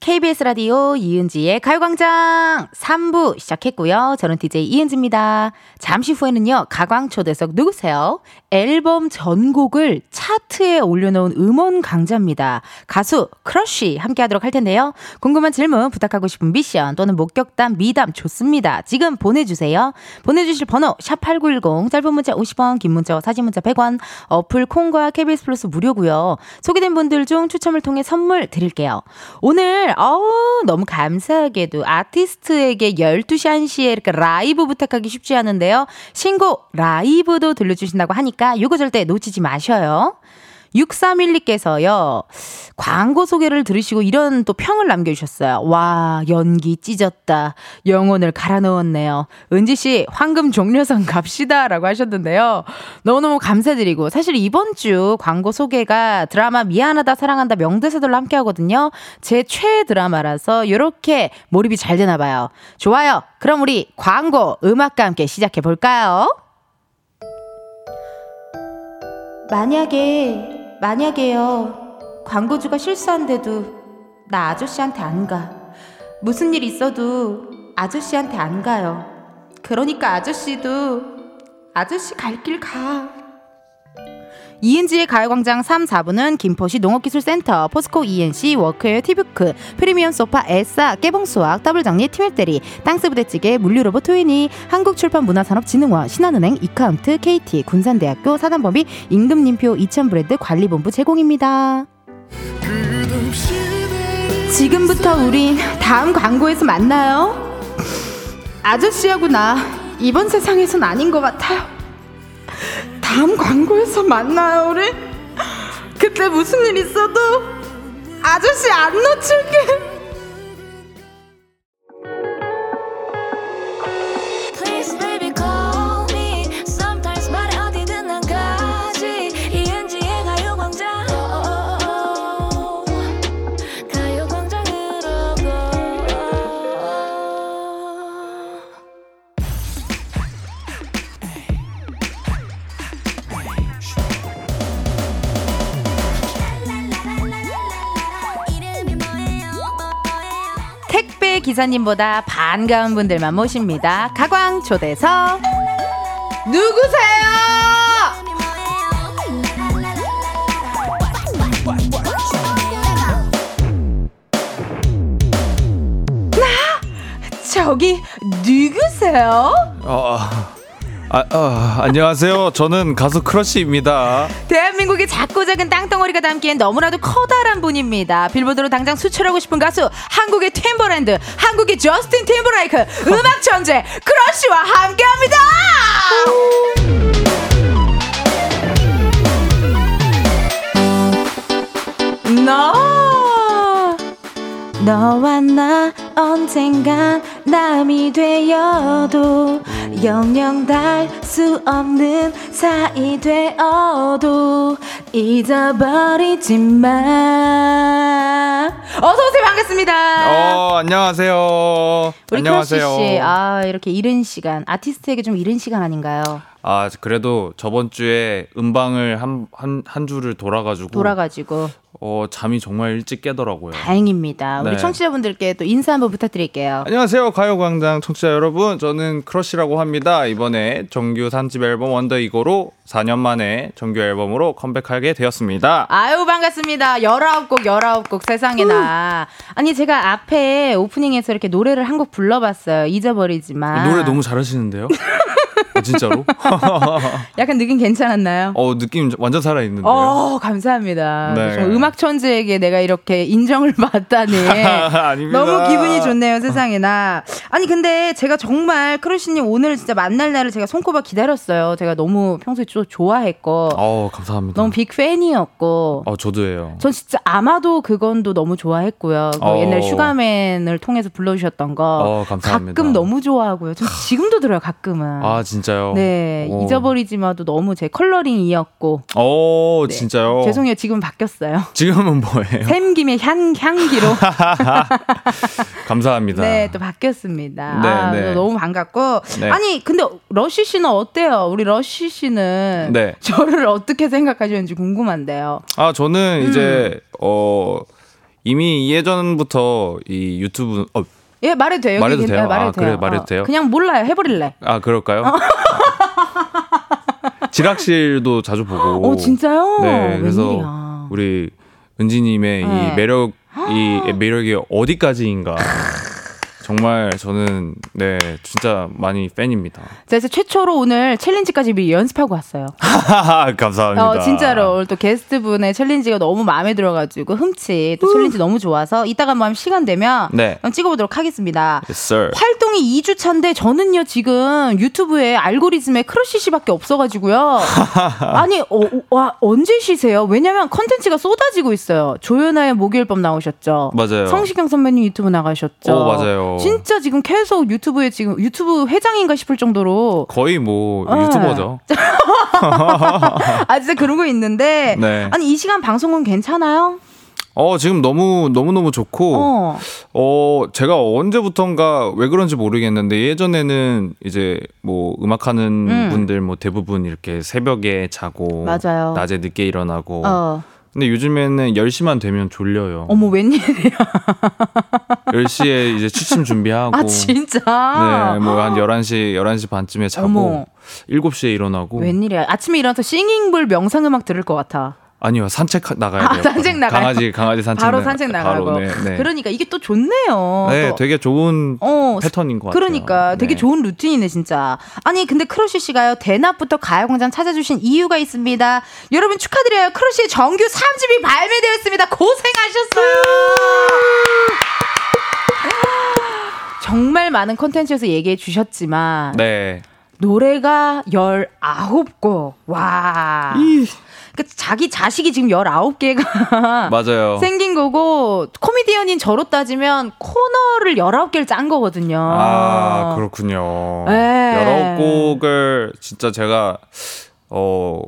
KBS 라디오 이은지의 가요광장 3부 시작했고요. 저는 DJ 이은지입니다. 잠시 후에는요, 가광초대석 누구세요? 앨범 전곡을 차트에 올려놓은 음원 강자입니다. 가수 크러쉬 함께 하도록 할 텐데요. 궁금한 질문, 부탁하고 싶은 미션 또는 목격담, 미담 좋습니다. 지금 보내주세요. 보내주실 번호, 샵8910, 짧은 문자 50원, 긴 문자, 사진 문자 100원, 어플 콩과 KBS 플러스 무료고요 소개된 분들 중 추첨을 통해 선물 드릴게요. 오늘 어우, 너무 감사하게도 아티스트에게 12시 1시에 이렇게 라이브 부탁하기 쉽지 않은데요. 신곡 라이브도 들려주신다고 하니까 요거 절대 놓치지 마셔요. 6312께서요, 광고 소개를 들으시고 이런 또 평을 남겨주셨어요. 와, 연기 찢었다. 영혼을 갈아 넣었네요. 은지씨, 황금 종려상 갑시다. 라고 하셨는데요. 너무너무 감사드리고, 사실 이번 주 광고 소개가 드라마 미안하다, 사랑한다 명대사들로 함께 하거든요. 제 최애 드라마라서 이렇게 몰입이 잘 되나봐요. 좋아요. 그럼 우리 광고, 음악과 함께 시작해볼까요? 만약에, 만약에요. 광고주가 실수한데도 나 아저씨한테 안 가. 무슨 일 있어도 아저씨한테 안 가요. 그러니까 아저씨도 아저씨 갈 길 가. 이은지의 가요광장 3, 4부는 김포시 농업기술센터, 포스코 E&C, 워크웨어 티뷰크, 프리미엄 소파 에싸, 깨봉수학, 더블정리 티맵대리, 땅스부대찌개, 물류로봇 토이니, 한국출판문화산업진흥원, 신한은행, 이카운트, KT, 군산대학교, 사단법인, 임금님표 2000브랜드 관리본부 제공입니다. 지금부터 우린 다음 광고에서 만나요. 아저씨하고 나 이번 세상에선 아닌 것 같아요. 다음 광고에서 만나요, 우리. 그때 무슨 일 있어도 아저씨 안 놓칠게. 기사님보다 반가운 분들만 모십니다. 가광 초대석. 누구세요? 저기 누구세요? 어, 아, 아, 안녕하세요. 저는 가수 크러쉬입니다. 대한민국의 작고 작은 땅덩어리가 담기엔 너무나도 커다란 분입니다. 빌보드로 당장 수출하고 싶은 가수, 한국의 팀버랜드, 한국의 저스틴 팀버레이크, 음악 천재 크러쉬와 함께합니다. 너 너와 나 언젠간 남이 되어도 영영 달 수 없는 사이 되어도 잊어버리지 마. 어서 오세요 반갑습니다. 어, 안녕하세요. 우리 안녕하세요. 씨, 아 이렇게 이른 시간 아티스트에게 좀 이른 시간 아닌가요? 아, 그래도 저번 주에 음방을 한, 한, 한 주를 돌아가지고. 돌아가지고 어, 잠이 정말 일찍 깨더라고요. 다행입니다. 우리 네. 청취자분들께 또 인사 한번 부탁드릴게요. 안녕하세요. 가요광장 청취자 여러분. 저는 크러쉬라고 합니다. 이번에 정규 3집 앨범 원더 이고로 4년 만에 정규 앨범으로 컴백하게 되었습니다. 아유 반갑습니다. 19곡 19곡 세상에나. 아니 제가 앞에 오프닝에서 이렇게 노래를 한 곡 불러봤어요. 잊어버리지만. 노래 너무 잘하시는데요? [laughs] 아, 진짜로? 약간 느낌 괜찮았나요? 어, 느낌 완전 살아있는데요? 어 감사합니다. 네. 정말 음악 천재에게 내가 이렇게 인정을 [laughs] 받다니 [laughs] 아닙니다. 너무 기분이 좋네요 세상에나. 아니 근데 제가 정말 크루시님 오늘 진짜 만날 날을 제가 손꼽아 기다렸어요. 제가 너무 평소에 좀 좋아했고 어, 감사합니다. 너무 빅 팬이었고. 어, 저도예요. 전 진짜 아마도 그건도 너무 좋아했고요. 그 어. 옛날 슈가맨을 통해서 불러주셨던 거 어, 감사합니다. 가끔 너무 좋아하고요. 전 지금도 들어요 가끔은. 아, 진짜요? 네 오. 잊어버리지마도 너무 제 컬러링이었고 오, 네. 진짜요? 죄송해요 지금 바뀌었어요. 지금은 뭐예요? 샘김의 향 향기로 [laughs] 감사합니다. 네 또 바뀌었습니다. 네, 아, 네. 너무 반갑고 네. 아니 근데 러쉬 씨는 어때요? 우리 러쉬 씨는 네. [laughs] 저를 어떻게 생각하시는지 궁금한데요. 아, 저는 음. 이제 어 이미 예전부터 이 유튜브 어, 예, 말해도 돼요. 말해도 여기 돼요? 말해도 아, 돼요. 그래, 말해도 돼요? 그냥 몰라요. 해버릴래. 아 그럴까요? [laughs] 지락실도 자주 보고. 어, 진짜요? 네, 그래서 웬일이야. 우리 은지님의 네. 이 매력 이 매력이 어디까지인가. 정말 저는 네 진짜 많이 팬입니다. 그래서 최초로 오늘 challenge까지 미리 연습하고 왔어요. [laughs] 감사합니다. 어, 진짜로 오늘 또 게스트 분의 challenge가 너무 마음에 들어가지고 흠칫 또 challenge 너무 좋아서 이따가 한번 시간 되면 네. 찍어보도록 하겠습니다. Yes, sir. 활동이 2주 차인데 저는요 지금 유튜브에 알고리즘에 크러쉬 씨밖에 없어가지고요. 아니 어, 어, 와 언제 쉬세요? 왜냐면 컨텐츠가 쏟아지고 있어요. 조연아의 목요일 밤 나오셨죠. 맞아요. 성시경 선배님 유튜브 나가셨죠. 오, 맞아요. 진짜 지금 계속 유튜브에 지금 유튜브 회장인가 싶을 정도로 거의 뭐 네. 유튜버죠. [laughs] 아 진짜 그런 거 있는데 네. 아니 이 시간 방송은 괜찮아요? 어 지금 너무 너무 너무 좋고 어. 어, 제가 언제부턴가 왜 그런지 모르겠는데 예전에는 이제 뭐 음악하는 음. 분들 뭐 대부분 이렇게 새벽에 자고 맞아요. 낮에 늦게 일어나고 어. 근데 요즘에는 10시만 되면 졸려요. 어머 웬일이야? 10시에 이제 취침 준비하고 아 진짜? 네, 뭐 한 11시 11시 반쯤에 자고 어머. 7시에 일어나고 웬일이야? 아침에 일어나서 singing bowl 명상음악 들을 것 같아. 아니요. 산책 나가야 아, 돼요. 산책 나가요? 강아지 강아지 산책 바로 나- 산책 나가고. 바로, 네, 네. 그러니까 이게 또 좋네요. 네, 또. 되게 좋은 어, 패턴인 것 같아요. 그러니까 되게 네. 좋은 루틴이네 진짜. 아니 근데 크러쉬 씨가요 대낮부터 가요광장 찾아주신 이유가 있습니다. 여러분 축하드려요. 크러쉬의 정규 3집이 발매되었습니다. 고생하셨어요. [laughs] 정말 많은 콘텐츠에서 얘기해 주셨지만 네. 노래가 19곡. 와. 그 자기 자식이 지금 19개가 [laughs] 맞아요. 생긴 거고 코미디언인 저로 따지면 코너를 19개를 짠 거거든요. 아, 그렇군요. 네. 19곡을 진짜 제가 어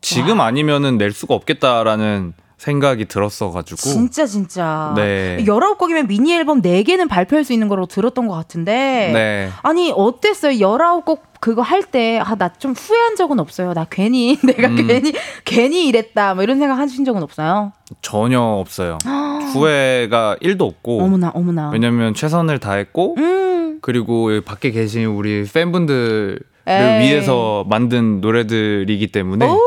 지금 아니면은 낼 수가 없겠다라는 생각이 들었어 가지고 진짜 진짜. 네. 19곡이면 미니 앨범 4개는 발표할 수 있는 거로 들었던 것 같은데. 네. 아니 어땠어요? 19곡 그거 할 때 아 나 좀 후회한 적은 없어요. 나 괜히 [laughs] 내가 음. 괜히 괜히 이랬다 뭐 이런 생각 하신 적은 없어요? 전혀 없어요. [gasps] 후회가 1도 없고 어머나 어머나. 왜냐면 최선을 다했고 음. 그리고 밖에 계신 우리 팬분들을 에이. 위해서 만든 노래들이기 때문에 오.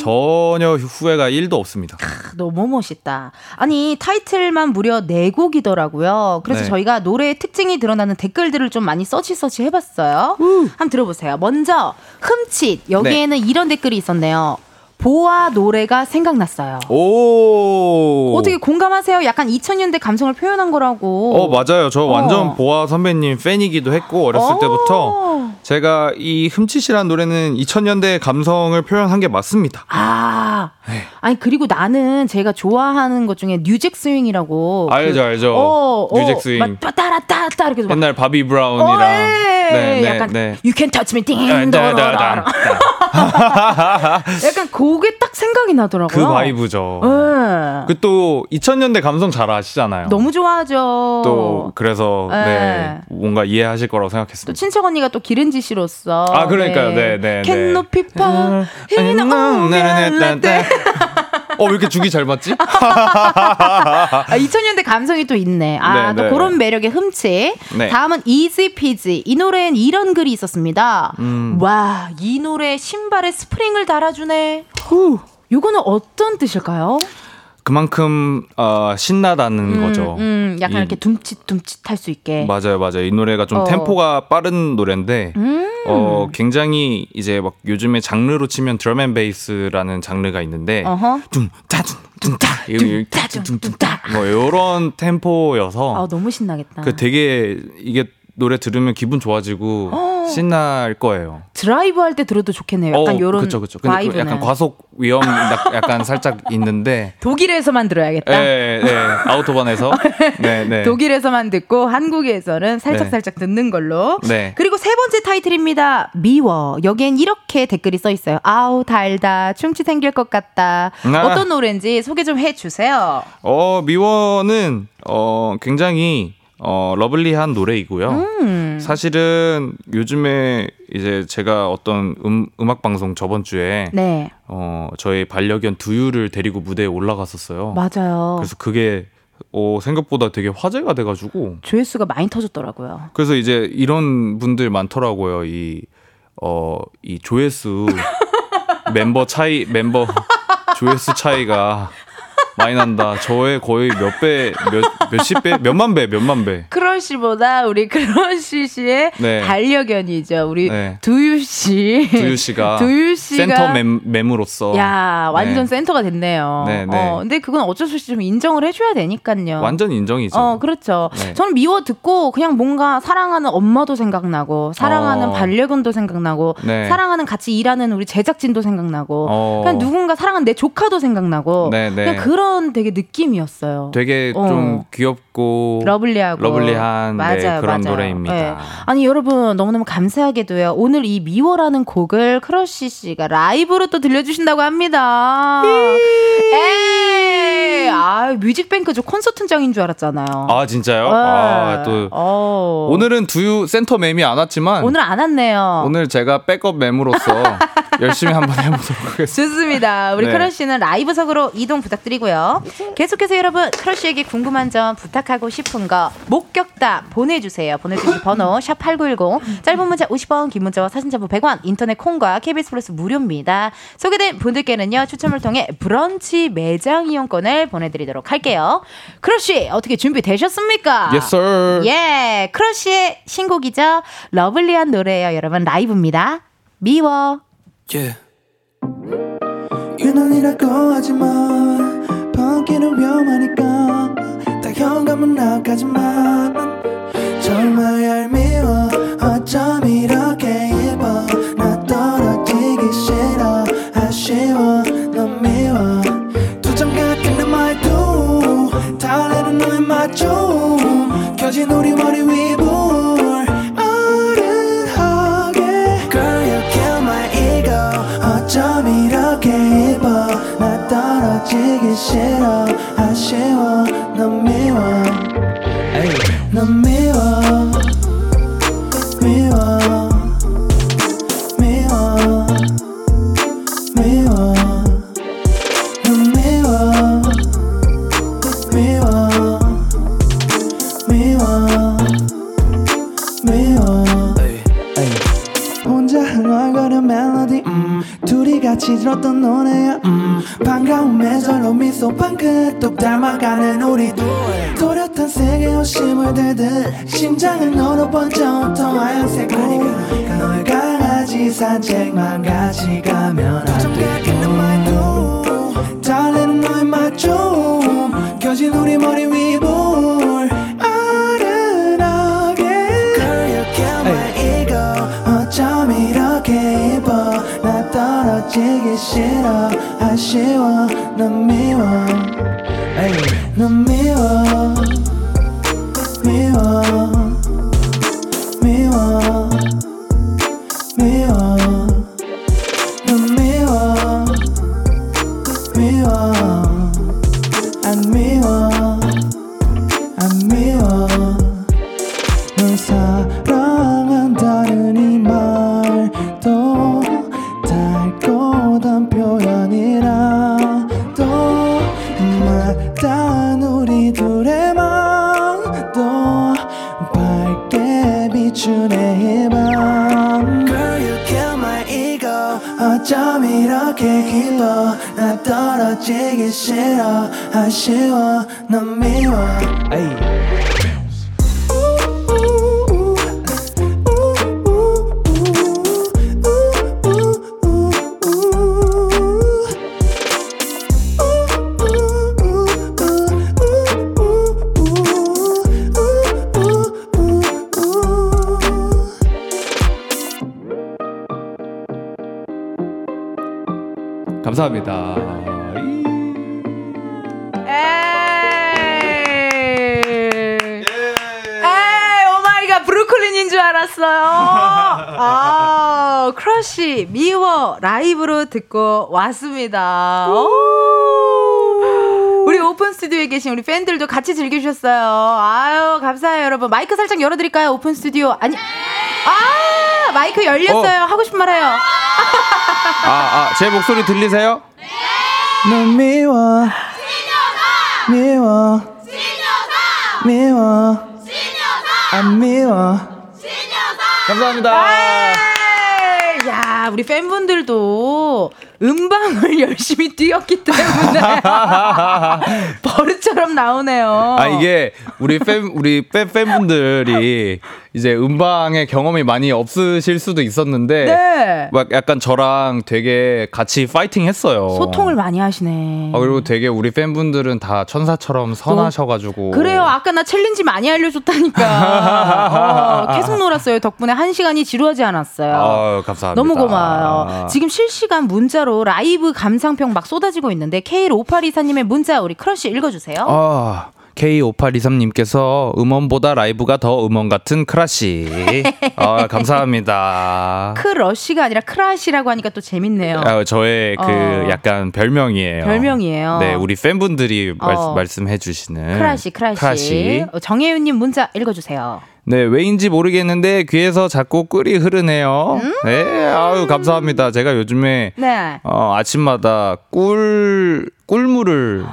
전혀 후회가 1도 없습니다. 너무 멋있다. 아니 타이틀만 무려 네 곡이더라고요. 그래서 네. 저희가 노래의 특징이 드러나는 댓글들을 좀 많이 서치 서치 해봤어요. 한번 들어보세요. 먼저 흠칫 여기에는 이런 댓글이 있었네요. 보아 노래가 생각났어요. 오. 어떻게 공감하세요? 약간 2000년대 감성을 표현한 거라고. 어 맞아요. 저 완전 어. 보아 선배님 팬이기도 했고 어렸을 어. 때부터 제가 이 흠칫이란 노래는 2000년대 감성을 표현한 게 맞습니다. 아, 네. 아니 그리고 나는 제가 좋아하는 것 중에 new jack swing이라고. 알죠, 알죠. 어, 어, new jack swing. 막 따라따따 이렇게 막 옛날 바비 어, 브라운이랑 예. 네, 네, 약간 네. You can touch me, 띵, 아, 다, 다, 다, 다. 약간 그게 딱 생각이 나더라고요. 그 vibe죠. 예. 그또 2000년대 감성 잘 아시잖아요. 너무 좋아하죠. 또 그래서 네. 네 뭔가 이해하실 거라고 또 생각했습니다. 친척 언니가 또 기른지 씨로서 아, 그러니까요. 네, 네, 캔 네. 높이파 힘이 오면 때 어, 왜 이렇게 죽이 잘 맞지? 아, 2000년대 감성이 또 있네. 아, 네, 또 네. 그런 매력의 흠치. 네. 다음은 이지 피지. 이 노래엔 이런 글이 있었습니다. 음. 와, 이 노래 신발에 스프링을 달아주네. 요거는 어떤 뜻일까요? 그만큼 어, 신나다는 거죠. 음, 약간 이- 이렇게 둠칫둠칫 할 수 있게. 맞아요, 맞아요. 이 노래가 좀 어. 템포가 빠른 노래인데, 음. 어, 굉장히 이제 막 요즘에 장르로 치면 drum and bass라는 장르가 있는데. 둥타 둥타 둥타, 둥타. 뭐 이런 템포여서 아, 너무 신나겠다. 그 되게 이게 노래 들으면 기분 좋아지고 어. 신날 거예요. 드라이브 할 때 들어도 좋겠네요. 약간 어, 요런 그쵸, 그쵸. 근데 그. 약간 과속 위험 약- 약간 살짝 있는데, [laughs] 독일에서만 들어야겠다. 예, 예, 아우토반에서, [laughs] 네, 네. 독일에서만 듣고 한국에서는 살짝 네. 살짝 듣는 걸로. 네. 그리고 세 번째 타이틀입니다. 미워. 여기엔 이렇게 댓글이 써 있어요. 아우 달다. 충치 생길 것 같다. 아. 어떤 노래인지 소개 좀 해 주세요. 어, 미워는 어, 굉장히 어, 러블리한 노래이고요. 음. 사실은 요즘에 이제 제가 어떤 음, 음악 방송 저번 주에 네, 어, 저희 반려견 두유를 데리고 무대에 올라갔었어요. 맞아요. 그래서 그게 어, 생각보다 되게 화제가 돼가지고 조회수가 많이 터졌더라고요. 그래서 이제 이런 분들 많더라고요. 이, 어, 이 조회수 [laughs] 멤버 차이, 멤버 [laughs] 조회수 차이가 많이 난다. 저의 거의 몇 배, 몇, 몇십 배, 몇만 배, 몇만 배. 크러쉬보다 우리 크러쉬 씨의 네. 반려견이죠. 우리 네. 두유 씨. 두유 씨가 [laughs] 두유 씨가 센터 맴, 맴으로서 야, 완전 네. 센터가 됐네요. 네, 네. 어, 근데 그건 어쩔 수 없이 좀 인정을 해줘야 되니까요. 완전 인정이죠. 어, 그렇죠. 네. 저는 미워 듣고 그냥 뭔가 사랑하는 엄마도 생각나고, 사랑하는 어. 반려견도 생각나고, 네. 사랑하는 같이 일하는 우리 제작진도 생각나고, 어. 그냥 누군가 사랑하는 내 조카도 생각나고, 네, 네. 그냥 그런 되게 느낌이었어요. 되게 어. 좀 귀엽고 lovely하고 lovely한 네, 맞아요, 그런 맞아요. 노래입니다. 네. 아니 여러분 너무너무 감사하게도요. 오늘 이 미워라는 곡을 크러쉬 씨가 라이브로 또 들려주신다고 합니다. 에이, 아 뮤직뱅크 저 콘서트 장인 줄 알았잖아요. 아 진짜요? 네. 아, 또 어. 오늘은 두유 센터 맴이 안 왔지만 오늘 안 왔네요. 오늘 제가 백업 맴으로서 [laughs] 열심히 한번 해보도록 하겠습니다. 좋습니다. 우리 네. 크러쉬는 라이브석으로 이동 부탁드리고요. 계속해서 여러분 크러쉬에게 궁금한 점 부탁하고 싶은 거 목격담 보내주세요. 보내주실 [laughs] 번호 샵 #8910 짧은 문자 50원, 긴 문자와 사진 전부 100원, 인터넷 콩과 KBS 플러스 무료입니다. 소개된 분들께는요 추첨을 통해 브런치 매장 이용권을 보내드리도록 할게요. 크러쉬 어떻게 준비되셨습니까? Yes, sir. 예, 크러쉬의 신곡이죠. 러블리한 노래예요, 여러분 라이브입니다. 미워. Yeah. 유난이라고 하지만 방귀는 위험하니까 다 현감은 나가지만 정말 얄미워 어쩜 이렇게 넌미 감사합니다. 에이. 에이, oh my god, 브루클린인 줄 알았어요. [laughs] 아, 크러쉬, 미워, 라이브로 듣고 왔습니다. 오. 우리 오픈 스튜디오에 계신 우리 팬들도 같이 즐겨주셨어요. 아유, 감사해요, 여러분. 마이크 살짝 열어드릴까요? 오픈 스튜디오. 아니, 아, 마이크 열렸어요. 어. 하고 싶은 말 해요. [laughs] 아, 아, 제 목소리 들리세요? 넌 미워. 미워. 미워. 안 미워. 감사합니다. 에이, 야, 우리 팬분들도 음방을 [laughs] 열심히 뛰었기 때문에 [laughs] 버릇처럼 나오네요. 아 이게 우리 팬 우리 팬 팬분들이 이제 음방의 경험이 많이 없으실 수도 있었는데 네. 막 약간 저랑 되게 같이 파이팅 했어요. 소통을 많이 하시네. 아, 그리고 되게 우리 팬분들은 다 천사처럼 선하셔가지고 그래요. 아까 나 challenge 많이 알려줬다니까. [laughs] 어, 계속 놀았어요. 덕분에 한 시간이 지루하지 않았어요. 아유, 감사합니다. 너무 고마워요. 지금 실시간 문자로 라이브 감상평 막 쏟아지고 있는데 K5824님의 문자 우리 크러쉬 읽어주세요. 아, K5823님께서 음원보다 라이브가 더 음원 같은 크라시. 아, [laughs] 감사합니다. 크러쉬가 아니라 크라시라고 하니까 또 재밌네요. 아, 저의 그 어. 약간 별명이에요. 별명이에요. 네, 우리 팬분들이 말, 어. 말씀해 주시는 크라시, 크라시. 어, 정혜윤 님 문자 읽어 주세요. 네, 왜인지 모르겠는데 귀에서 자꾸 꿀이 흐르네요. 네, 아유 감사합니다. 제가 요즘에 네. 어, 아침마다 꿀 꿀물을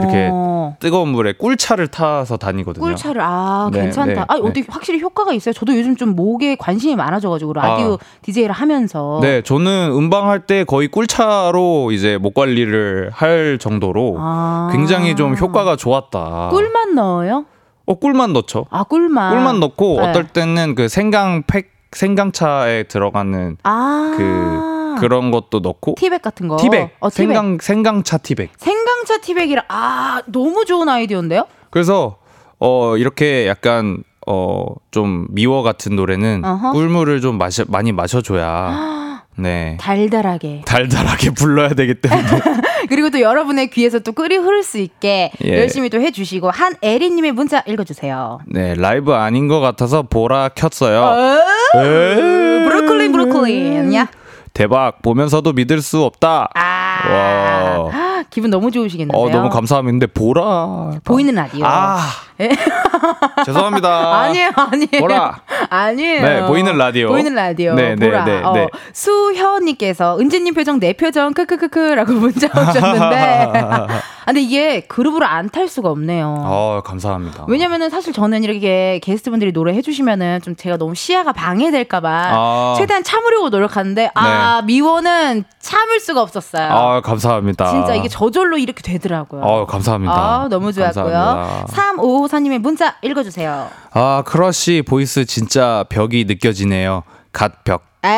이렇게 어, 뜨거운 물에 꿀차를 타서 다니거든요. 꿀차를 아 네, 괜찮다. 네, 아 네. 어떻게 확실히 효과가 있어요? 저도 요즘 좀 목에 관심이 많아져가지고 라디오 아. DJ를 하면서 네, 저는 음방 할 때 거의 꿀차로 이제 목 관리를 할 정도로 아. 굉장히 좀 효과가 좋았다. 꿀만 넣어요? 어, 꿀만 넣죠. 아 꿀만. 꿀만 넣고 네. 어떨 때는 그 생강 팩 생강차에 들어가는 아 그 그런 것도 넣고 티백 같은 거. 티백, 어, 티백. 생강 생강차 티백. 생강차 티백이라 아 너무 좋은 아이디어인데요? 그래서 어 이렇게 약간 어좀 미워 같은 노래는 어허. 꿀물을 좀 마셔 많이 마셔줘야 [gasps] 네 달달하게. 달달하게 불러야 되기 때문에 [laughs] 그리고 또 여러분의 귀에서 또 꿀이 흐를 수 있게 예. 열심히 또 해주시고 한 에리님의 문자 읽어주세요. 네 라이브 아닌 것 같아서 보라 켰어요. 어? 에이. 브로콜린 브로콜린. 야. 대박 보면서도 믿을 수 없다. 아. 와. 아, 기분 너무 좋으시겠는데요. 어 너무 감사합니다. 보라 보이는 라디오. 아 예. [laughs] 죄송합니다. 아니에요, 아니에요. 보라. 아니에요. 네, 보이는 라디오. 보이는 라디오. 네, 네, 보라. 네, 어, 네. 수현님께서 은지님 표정 내 표정 크크크크라고 [laughs] 문자 오셨는데. 아, [laughs] 근데 이게 그룹으로 안 탈 수가 없네요. 어 감사합니다. 왜냐면은 사실 저는 이렇게 게스트분들이 노래 해주시면은 좀 제가 너무 시야가 방해될까봐 아. 최대한 참으려고 노력하는데 아 미워는 참을 수가 없었어요. 아 감사합니다. 진짜 이게 저절로 이렇게 되더라고요. 어 감사합니다. 아, 너무 좋았고요. 감사합니다. 3554님의 문자 읽어주세요. 아 크러쉬 voice 진짜 벽이 느껴지네요. 갓벽. 아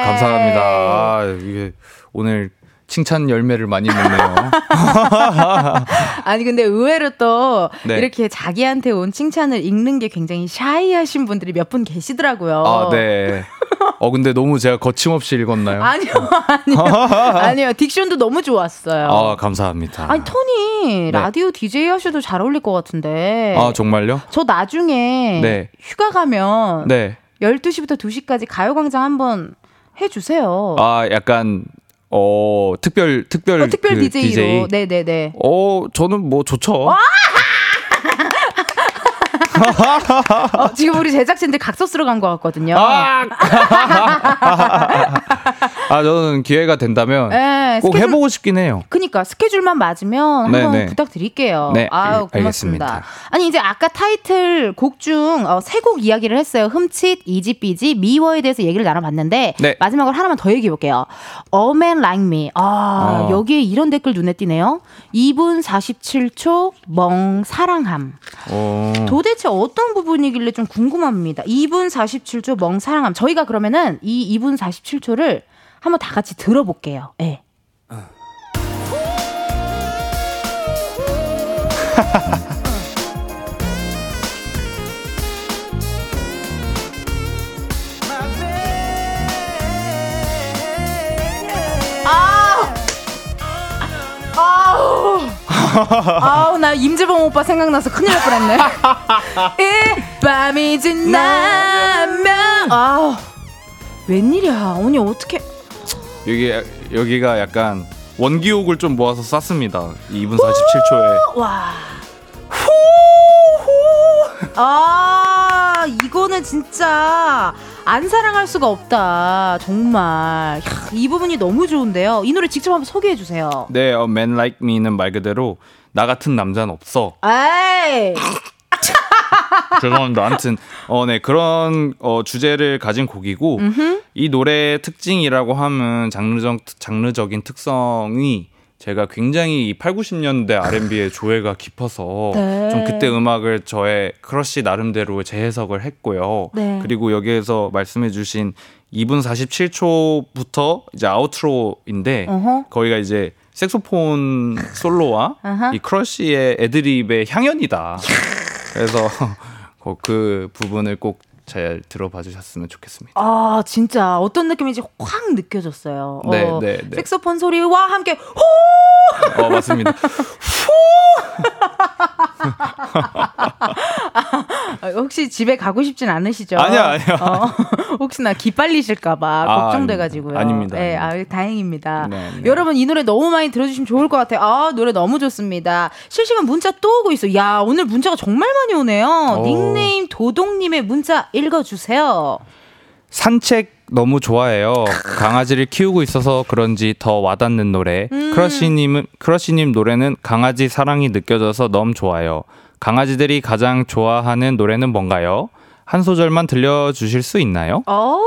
에이. 감사합니다. 아, 이게 오늘 칭찬 열매를 많이 먹네요. [laughs] 아니 근데 의외로 또 네. 이렇게 자기한테 온 칭찬을 읽는 게 굉장히 shy하신 분들이 몇 분 계시더라고요. 아 네. 어 근데 너무 제가 거침없이 읽었나요? 아니요, 아니요, [laughs] 아니요. diction도 너무 좋았어요. 아 감사합니다. 아니 토니 네. 라디오 DJ 하셔도 잘 어울릴 것 같은데. 아 정말요? 저 나중에 네. 휴가 가면 네. 12시부터 2시까지 가요광장 한번 해주세요. 아 약간 어 특별 특별 어, 특별 그 DJ로. DJ. 네네네. 어 저는 뭐 좋죠. 어, [laughs] 지금 우리 제작진들 각서 쓰러 간 것 같거든요. 아! [laughs] 아 저는 기회가 된다면 네, 꼭 스케줄- 해보고 싶긴 해요. 그니까 스케줄만 맞으면 네, 한번 네. 부탁드릴게요. 네, 아유 알- 고맙습니다. 알겠습니다. 아니 이제 아까 타이틀 곡중세곡 이야기를 했어요. 흠칫, 이지삐지, 미워에 대해서 얘기를 나눠봤는데 네. 마지막으로 하나만 더 얘기해 볼게요. Man Like Me. 아 어. 여기에 이런 댓글 눈에 띄네요. 2분 47초 멍 사랑함. 어. 도대체 어떤 부분이길래 좀 궁금합니다. 2분 47초 멍 사랑함. 저희가 그러면은 이 2분 47초를 한번 다 같이 들어볼게요. 예. 아! 아우, 나 임재범 오빠 생각나서 큰일 날 뻔했네. [laughs] 이 밤이 지나면, 아우. 웬일이야. 언니 어떻게. 여기 여기가 약간 원기옥을 좀 모아서 쌌습니다. 2분 47초에. 와. 아, 이거는 진짜 안 사랑할 수가 없다. 정말. 야, 이 부분이 너무 좋은데요. 이 노래 직접 한번 소개해 주세요. 네, 어, Man Like Me는 말 그대로 나 같은 남자는 없어. 에이. [laughs] 죄송합니다. 아무튼 어, 네 그런 어, 주제를 가진 곡이고 이 노래의 특징이라고 하면 장르적 장르적인 특성이 제가 굉장히 이 8, 90년대 R&B에 조예가 깊어서 네. 좀 그때 음악을 저의 크러쉬 나름대로 재해석을 했고요. 네. 그리고 여기에서 말씀해 주신 2분 47초부터 이제 outro인데 어허. 거기가 이제 색소폰 솔로와 아하. 이 크러쉬의 애드립의 향연이다. 그래서 그- [laughs] 그 부분을 꼭 잘 들어봐 주셨으면 좋겠습니다. 아 진짜 어떤 느낌인지 확 느껴졌어요. 네, 어, 네, 네. 색소폰 소리와 함께 호! 어 맞습니다. [laughs] 아, 혹시 집에 가고 싶진 않으시죠? 아니야, 아니야. 어, [laughs] 혹시나 기빨리실까봐 아, 걱정돼가지고요. 아닙니다, 네. 아, 다행입니다. 네, 네. 여러분 이 노래 너무 많이 들어주시면 좋을 것 같아요. 아 노래 너무 좋습니다. 실시간 문자 또 오고 있어. 야 오늘 문자가 정말 많이 오네요. 오. 닉네임 도동님의 문자 읽어주세요. 산책 너무 좋아해요. 강아지를 키우고 있어서 그런지 더 와닿는 노래. 음. 크러쉬님은 크러쉬님 노래는 강아지 사랑이 느껴져서 너무 좋아요. 강아지들이 가장 좋아하는 노래는 뭔가요? 한 소절만 들려주실 수 있나요? 어,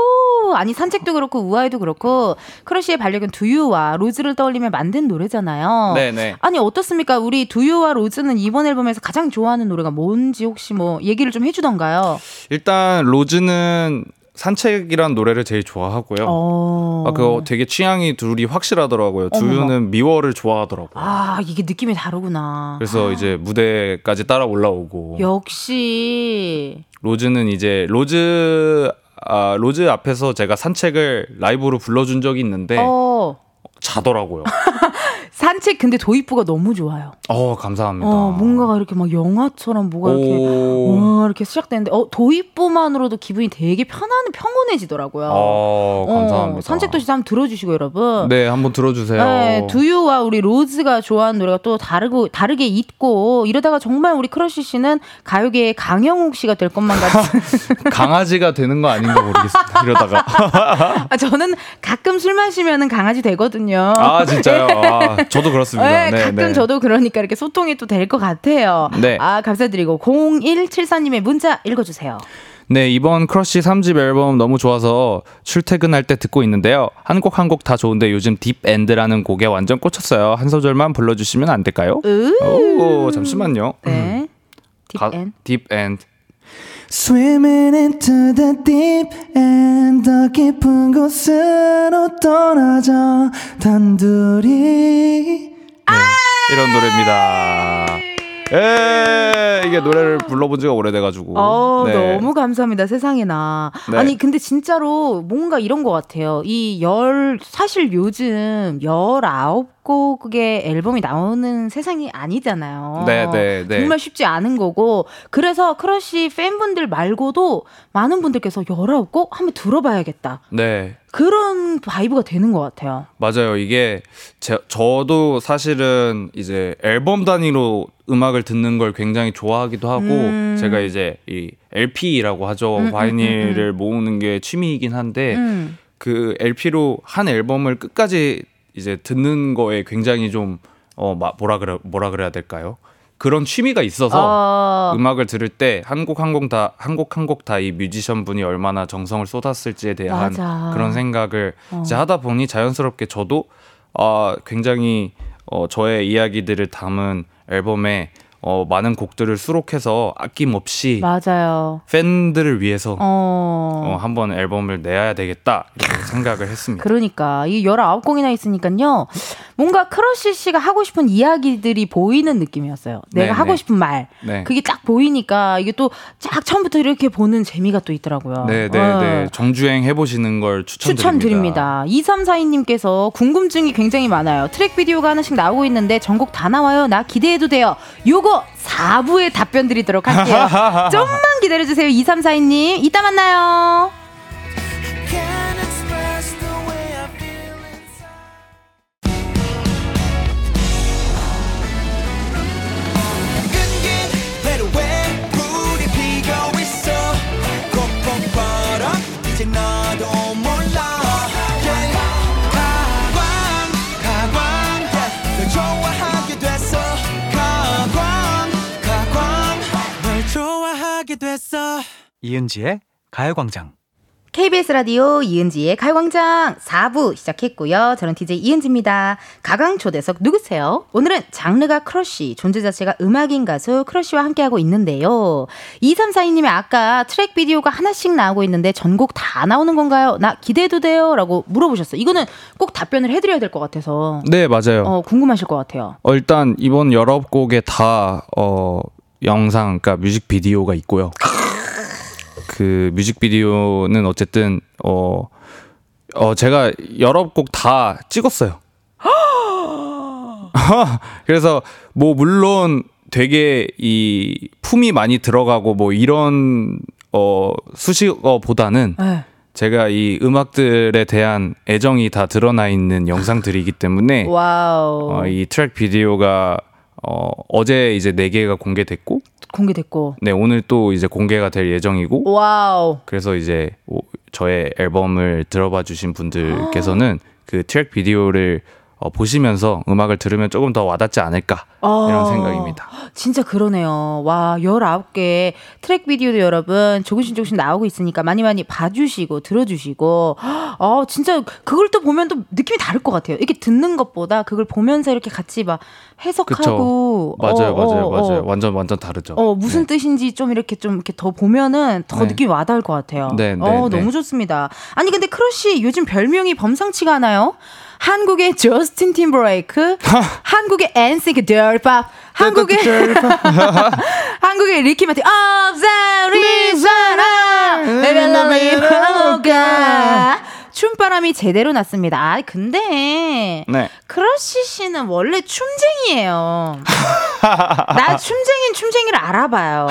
아니 산책도 그렇고 우아이도 그렇고 크러쉬의 반려견 두유와 로즈를 떠올리며 만든 노래잖아요. 네네. 아니 어떻습니까? 우리 두유와 로즈는 이번 앨범에서 가장 좋아하는 노래가 뭔지 혹시 뭐 얘기를 좀 해주던가요? 일단 로즈는 산책이란 노래를 제일 좋아하고요. 어. 아, 그거 되게 취향이 둘이 확실하더라고요. 두유는 미워를 좋아하더라고요. 아 이게 느낌이 다르구나. 그래서 이제 무대까지 따라 올라오고 역시 로즈는 이제 로즈 아 로즈 앞에서 제가 산책을 라이브로 불러준 적이 있는데 어 자더라고요. [laughs] 산책 근데 도입부가 너무 좋아요. 어 감사합니다. 어 뭔가가 이렇게 막 영화처럼 뭐가 이렇게 오. 와 이렇게 시작되는데 어 도입부만으로도 기분이 되게 편안 평온해지더라고요. 어 감사합니다. 어, 산책 도 시작 한번 들어주시고 여러분. 네 한번 들어주세요. 네, 두유와 우리 로즈가 좋아하는 노래가 또 다르고 다르게 있고 이러다가 정말 우리 크러쉬 씨는 가요계의 강형욱 씨가 될 것만 같은. [laughs] 강아지가 되는 거 아닌가 모르겠습니다. 이러다가 [laughs] 아, 저는 가끔 술 마시면은 강아지 되거든요. 아 진짜요. 아, 저도 그렇습니다. 네, 네, 가끔 네. 저도 그러니까 이렇게 소통이 또 될 것 같아요. 네. 아, 감사드리고 0174님의 문자 읽어주세요. 네, 이번 크러쉬 3집 앨범 너무 좋아서 출퇴근할 때 듣고 있는데요. 한 곡 한 곡 다 좋은데 요즘 Deep End라는 곡에 완전 꽂혔어요. 한 소절만 불러주시면 안 될까요? 으. 오, 잠시만요. 네. 가- Deep En. Deep End. Swimming into the deep end 더 깊은 곳으로 떠나자 단둘이 이런 노래입니다. 에 이게 노래를 불러본 지가 오래돼가지고. 어, 네. 너무 감사합니다. 세상에나. 네. 아니, 근데 진짜로 뭔가 이런 것 같아요. 이 열, 사실 요즘 19 곡의 앨범이 나오는 세상이 아니잖아요. 네, 네, 네. 정말 쉽지 않은 거고. 그래서 크러쉬 팬분들 말고도 많은 분들께서 19곡 한번 들어봐야겠다. 네. 그런 vibe가 되는 것 같아요. 맞아요. 이게 제, 저도 사실은 이제 앨범 단위로 음악을 듣는 걸 굉장히 좋아하기도 하고 음. 제가 이제 이 LP라고 하죠. 음, 음, 바이닐을 모으는 게 취미이긴 한데 음. 그 LP로 한 앨범을 끝까지 이제 듣는 거에 굉장히 좀 어, 마- 뭐라 그래 뭐라 그래야 될까요? 그런 취미가 있어서 어, 음악을 들을 때 한 곡 한 곡 다 한 곡 한 곡 다 이 뮤지션 분이 얼마나 정성을 쏟았을지에 대한 맞아. 그런 생각을 어. 이제 하다 보니 자연스럽게 저도 어, 굉장히 어, 저의 이야기들을 담은 앨범에 어, 많은 곡들을 수록해서 아낌없이 맞아요. 팬들을 위해서 어. 어, 한번 앨범을 내야 되겠다 이렇게 생각을 했습니다. 그러니까 이 19곡이나 있으니까요. 뭔가 크러쉬 씨가 하고 싶은 이야기들이 보이는 느낌이었어요. 내가 네, 하고 네. 싶은 말. 네. 그게 딱 보이니까 이게 또 쫙 처음부터 이렇게 보는 재미가 또 있더라고요. 네, 네, 어. 네. 정주행 해 보시는 걸 추천드립니다. 추천드립니다. 2342님께서 궁금증이 굉장히 많아요. 트랙 비디오가 하나씩 나오고 있는데 전곡 다 나와요. 나 기대해도 돼요. 요거 4부에 답변 드리도록 할게요. [laughs] 좀만 기다려주세요. 2342님. 이따 만나요. [laughs] 됐어 이은지의 가요광장. KBS 라디오 이은지의 가요광장 4부 시작했고요. 저는 DJ 이은지입니다. 가광 초대석 누구세요? 오늘은 장르가 크러쉬, 존재 자체가 음악인 가수 크러쉬와 함께하고 있는데요. 2342님이 아까 트랙 비디오가 하나씩 나오고 있는데 전곡 다 나오는 건가요? 나 기대해도 돼요? 라고 물어보셨어요. 이거는 꼭 답변을 해드려야 될 것 같아서 네, 맞아요. 어, 궁금하실 것 같아요. 어, 일단 이번 여러 곡에 다 어, 영상, 그러니까 뮤직비디오가 있고요. 그 뮤직비디오는 어쨌든 어, 어 제가 여러 곡 다 찍었어요. [laughs] 그래서 뭐 물론 되게 이 품이 많이 들어가고 뭐 이런 어 수식어보다는 네. 제가 이 음악들에 대한 애정이 다 드러나 있는 영상들이기 때문에 wow. 어, 이 트랙 비디오가 어, 어제 이제 네 개가 공개됐고, 공개됐고. 네 오늘 또 이제 공개가 될 예정이고, wow. 그래서 이제 오- 저의 앨범을 들어봐 주신 분들께서는 그 트랙 비디오를 어, 보시면서 음악을 들으면 조금 더 와닿지 않을까 이런 어. 생각입니다. 진짜 그러네요. 와, 19개 트랙 비디오도 여러분 조금씩 조금씩 나오고 있으니까 많이 많이 봐주시고 들어주시고, 어, 진짜 그걸 또 보면 또 느낌이 다를 것 같아요. 이렇게 듣는 것보다 그걸 보면서 이렇게 같이 막 해석하고. 맞아요, 어, 맞아요, 어, 맞아요. 어. 완전 완전 다르죠. 어, 무슨 네. 뜻인지 좀 이렇게 좀 이렇게 더 보면은 더 네. 느낌이 와닿을 것 같아요. 네, 네, 어, 네. 너무 좋습니다. 아니, 근데 크러쉬 요즘 별명이 범상치가 않아요? 한국의 저스틴 팀버레이크, 한국의 엔싱크 덜팝, 한국의 [laughs] 한국의 리키 마틴 어자리사라 춤바람이 제대로 났습니다. 아 근데 네. 크러쉬 씨는 원래 춤쟁이에요. 나 춤쟁이는 춤쟁이를 알아봐요.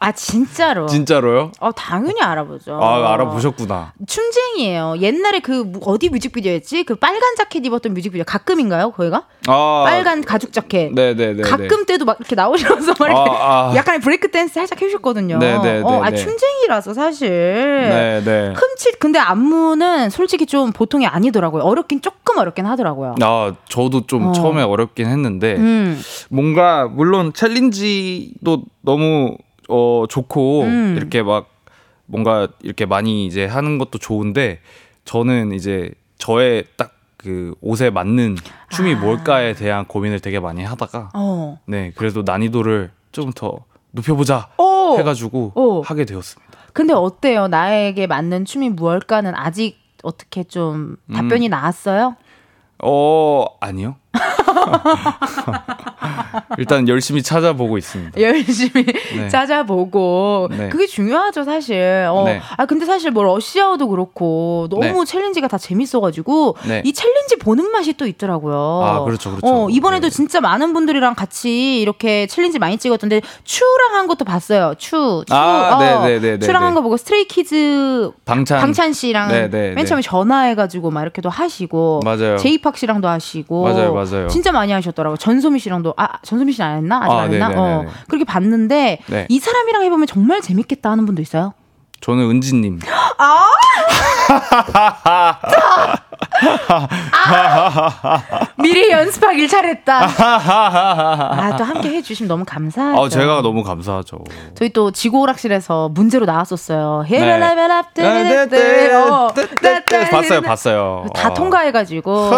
아 진짜로. 진짜로요? 어 당연히 알아보죠. 아 알아보셨구나. 춤쟁이에요. 옛날에 그 무- 어디 뮤직비디오였지? 그 빨간 자켓 입었던 뮤직비디오 가끔인가요? 거기가? 아 빨간 가죽 자켓. 네네네. 가끔 때도 막 이렇게 나오셔서 막 이렇게 아, 아. 약간의 브레이크 댄스 살짝 해주셨거든요. 네네네네. 어, 아 춤쟁이라서 사실. 네네. 흠칫 근데 안 무는 솔직히 좀 보통이 아니더라고요. 어렵긴 조금 어렵긴 하더라고요. 아 저도 좀 어. 처음에 어렵긴 했는데 음. 뭔가 물론 챌린지도 너무 어 좋고 음. 이렇게 막 뭔가 이렇게 많이 이제 하는 것도 좋은데 저는 이제 저의 딱 그 옷에 맞는 춤이 아. 뭘까에 대한 고민을 되게 많이 하다가 어. 네 그래도 난이도를 좀 더 높여보자 오. 해가지고 오. 하게 되었습니다. 근데 어때요? 나에게 맞는 춤이 무엇일까는 아직 어떻게 좀 답변이 나왔어요? 어 아니요. [laughs] 일단 열심히 찾아보고 있습니다. [laughs] 열심히 네. 찾아보고 네. 그게 중요하죠 사실. 어, 네. 아 근데 사실 뭐 Rush Hour도 그렇고 너무 네. 챌린지가 다 재밌어가지고 네. 이 챌린지 보는 맛이 또 있더라고요. 아, 그렇죠, 그렇죠. 어, 이번에도 네. 진짜 많은 분들이랑 같이 이렇게 챌린지 많이 찍었던데 츄랑 한 것도 봤어요. 츄, 츄, 아, 어. 츄랑 한 거 보고 스트레이키즈 방찬 방찬 씨랑 네네네. 맨 처음에 전화해가지고 막 이렇게도 하시고 맞아요. 제이팍 씨랑도 하시고 맞아요, 맞아요. 진짜 많이 하셨더라고. 요 전소미 씨랑도 아 전소미 씨는 안 했나 아직 아, 안 했나? 네네네네. 어 그렇게 봤는데 네. 이 사람이랑 해보면 정말 재밌겠다 하는 분도 있어요. 저는 은지님. [laughs] 미리 연습하길 잘했다. 아 또 함께 해주시면 너무 감사하죠. 아, 제가 너무 감사하죠. 저희 또 지구오락실에서 문제로 나왔었어요. 네. 봤어요, 봤어요. 다 아. 통과해가지고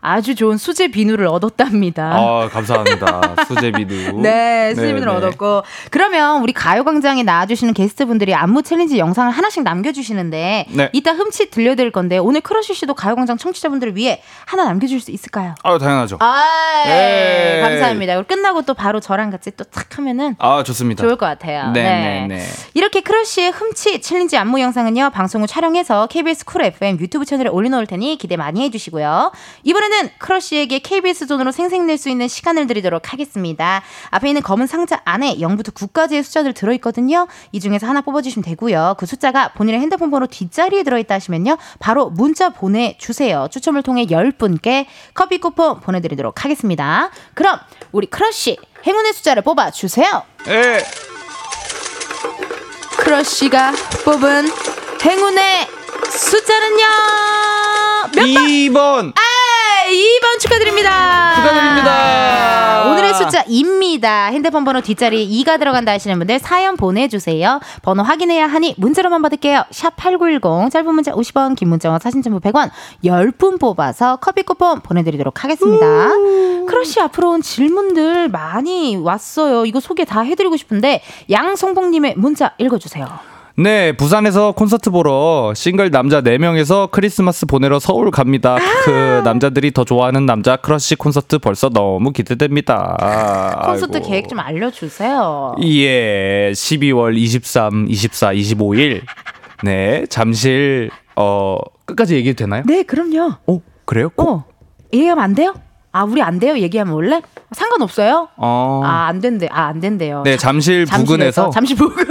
아주 좋은 수제 비누를 얻었답니다. 아, 감사합니다. 수제 비누. 네, 수제 비누를 네, 네. 얻었고. 그러면 우리 가요광장에 나와주시는 게스트분들이 안무 챌린지 영상을 하나씩 남겨주시는데 네. 이따 흠칫 들려드릴 건데 오늘 크러쉬 씨도 가요광장 청취자분들을 위해 하나 남겨줄 수 있을까요? 아, 당연하죠. 아, 네. 감사합니다. 그리고 끝나고 또 바로 저랑 같이 또 탁 하면은 아, 좋습니다. 좋을 것 같아요. 네, 네, 네. 이렇게 크러쉬의 흠칫 챌린지 안무 영상은요 방송 후 촬영해서 KBS 쿨 FM 유튜브 채널에 올려놓을 테니 기대 많이 해주시고요. 이번에는 크러쉬에게 KBS 돈으로 생색낼 수 있는 시간을 드리도록 하겠습니다. 앞에 있는 검은 상자 안에 0부터 9까지의 숫자들 들어있거든요. 이 중에서 하나 뽑아주시면 되고요. 그 숫자가 본인의 핸드폰 번호 뒷자리에 들어있다 하시면요 바로 문자 보내 주세요. 추첨을 통해 10분께 커피 쿠폰 보내드리도록 하겠습니다. 그럼 우리 크러쉬 행운의 숫자를 뽑아주세요. 예. 크러쉬가 뽑은 행운의 숫자는요 몇 번? 2번. 아, 2번 축하드립니다. 축하드립니다. 오늘의 숫자 문자입니다. 핸드폰 번호 뒷자리에 2가 들어간다 하시는 분들 사연 보내주세요. 번호 확인해야 하니 문자로만 받을게요. 샵 8910 짧은 문자 50원 긴 문자와 사진 전부 100원 10분 뽑아서 커피 쿠폰 보내드리도록 하겠습니다. 크러쉬 앞으로 온 질문들 많이 왔어요. 이거 소개 다 해드리고 싶은데 양성봉님의 문자 읽어주세요. 네, 부산에서 콘서트 보러 싱글 남자 4명에서 크리스마스 보내러 서울 갑니다. 그 남자들이 더 좋아하는 남자 크러쉬 콘서트 벌써 너무 기대됩니다. 콘서트 아이고. 계획 좀 알려주세요. 예, 12월 23, 24, 25일. 네, 잠실 어 끝까지 얘기해도 되나요? 네, 그럼요. 어, 그래요? 꼭? 어, 얘기하면 안 돼요? 아, 우리 안 돼요? 얘기하면 원래? 상관없어요? 어. 아, 안 된대. 아, 안 된대요. 네, 잠실 부근에서 잠실 부근.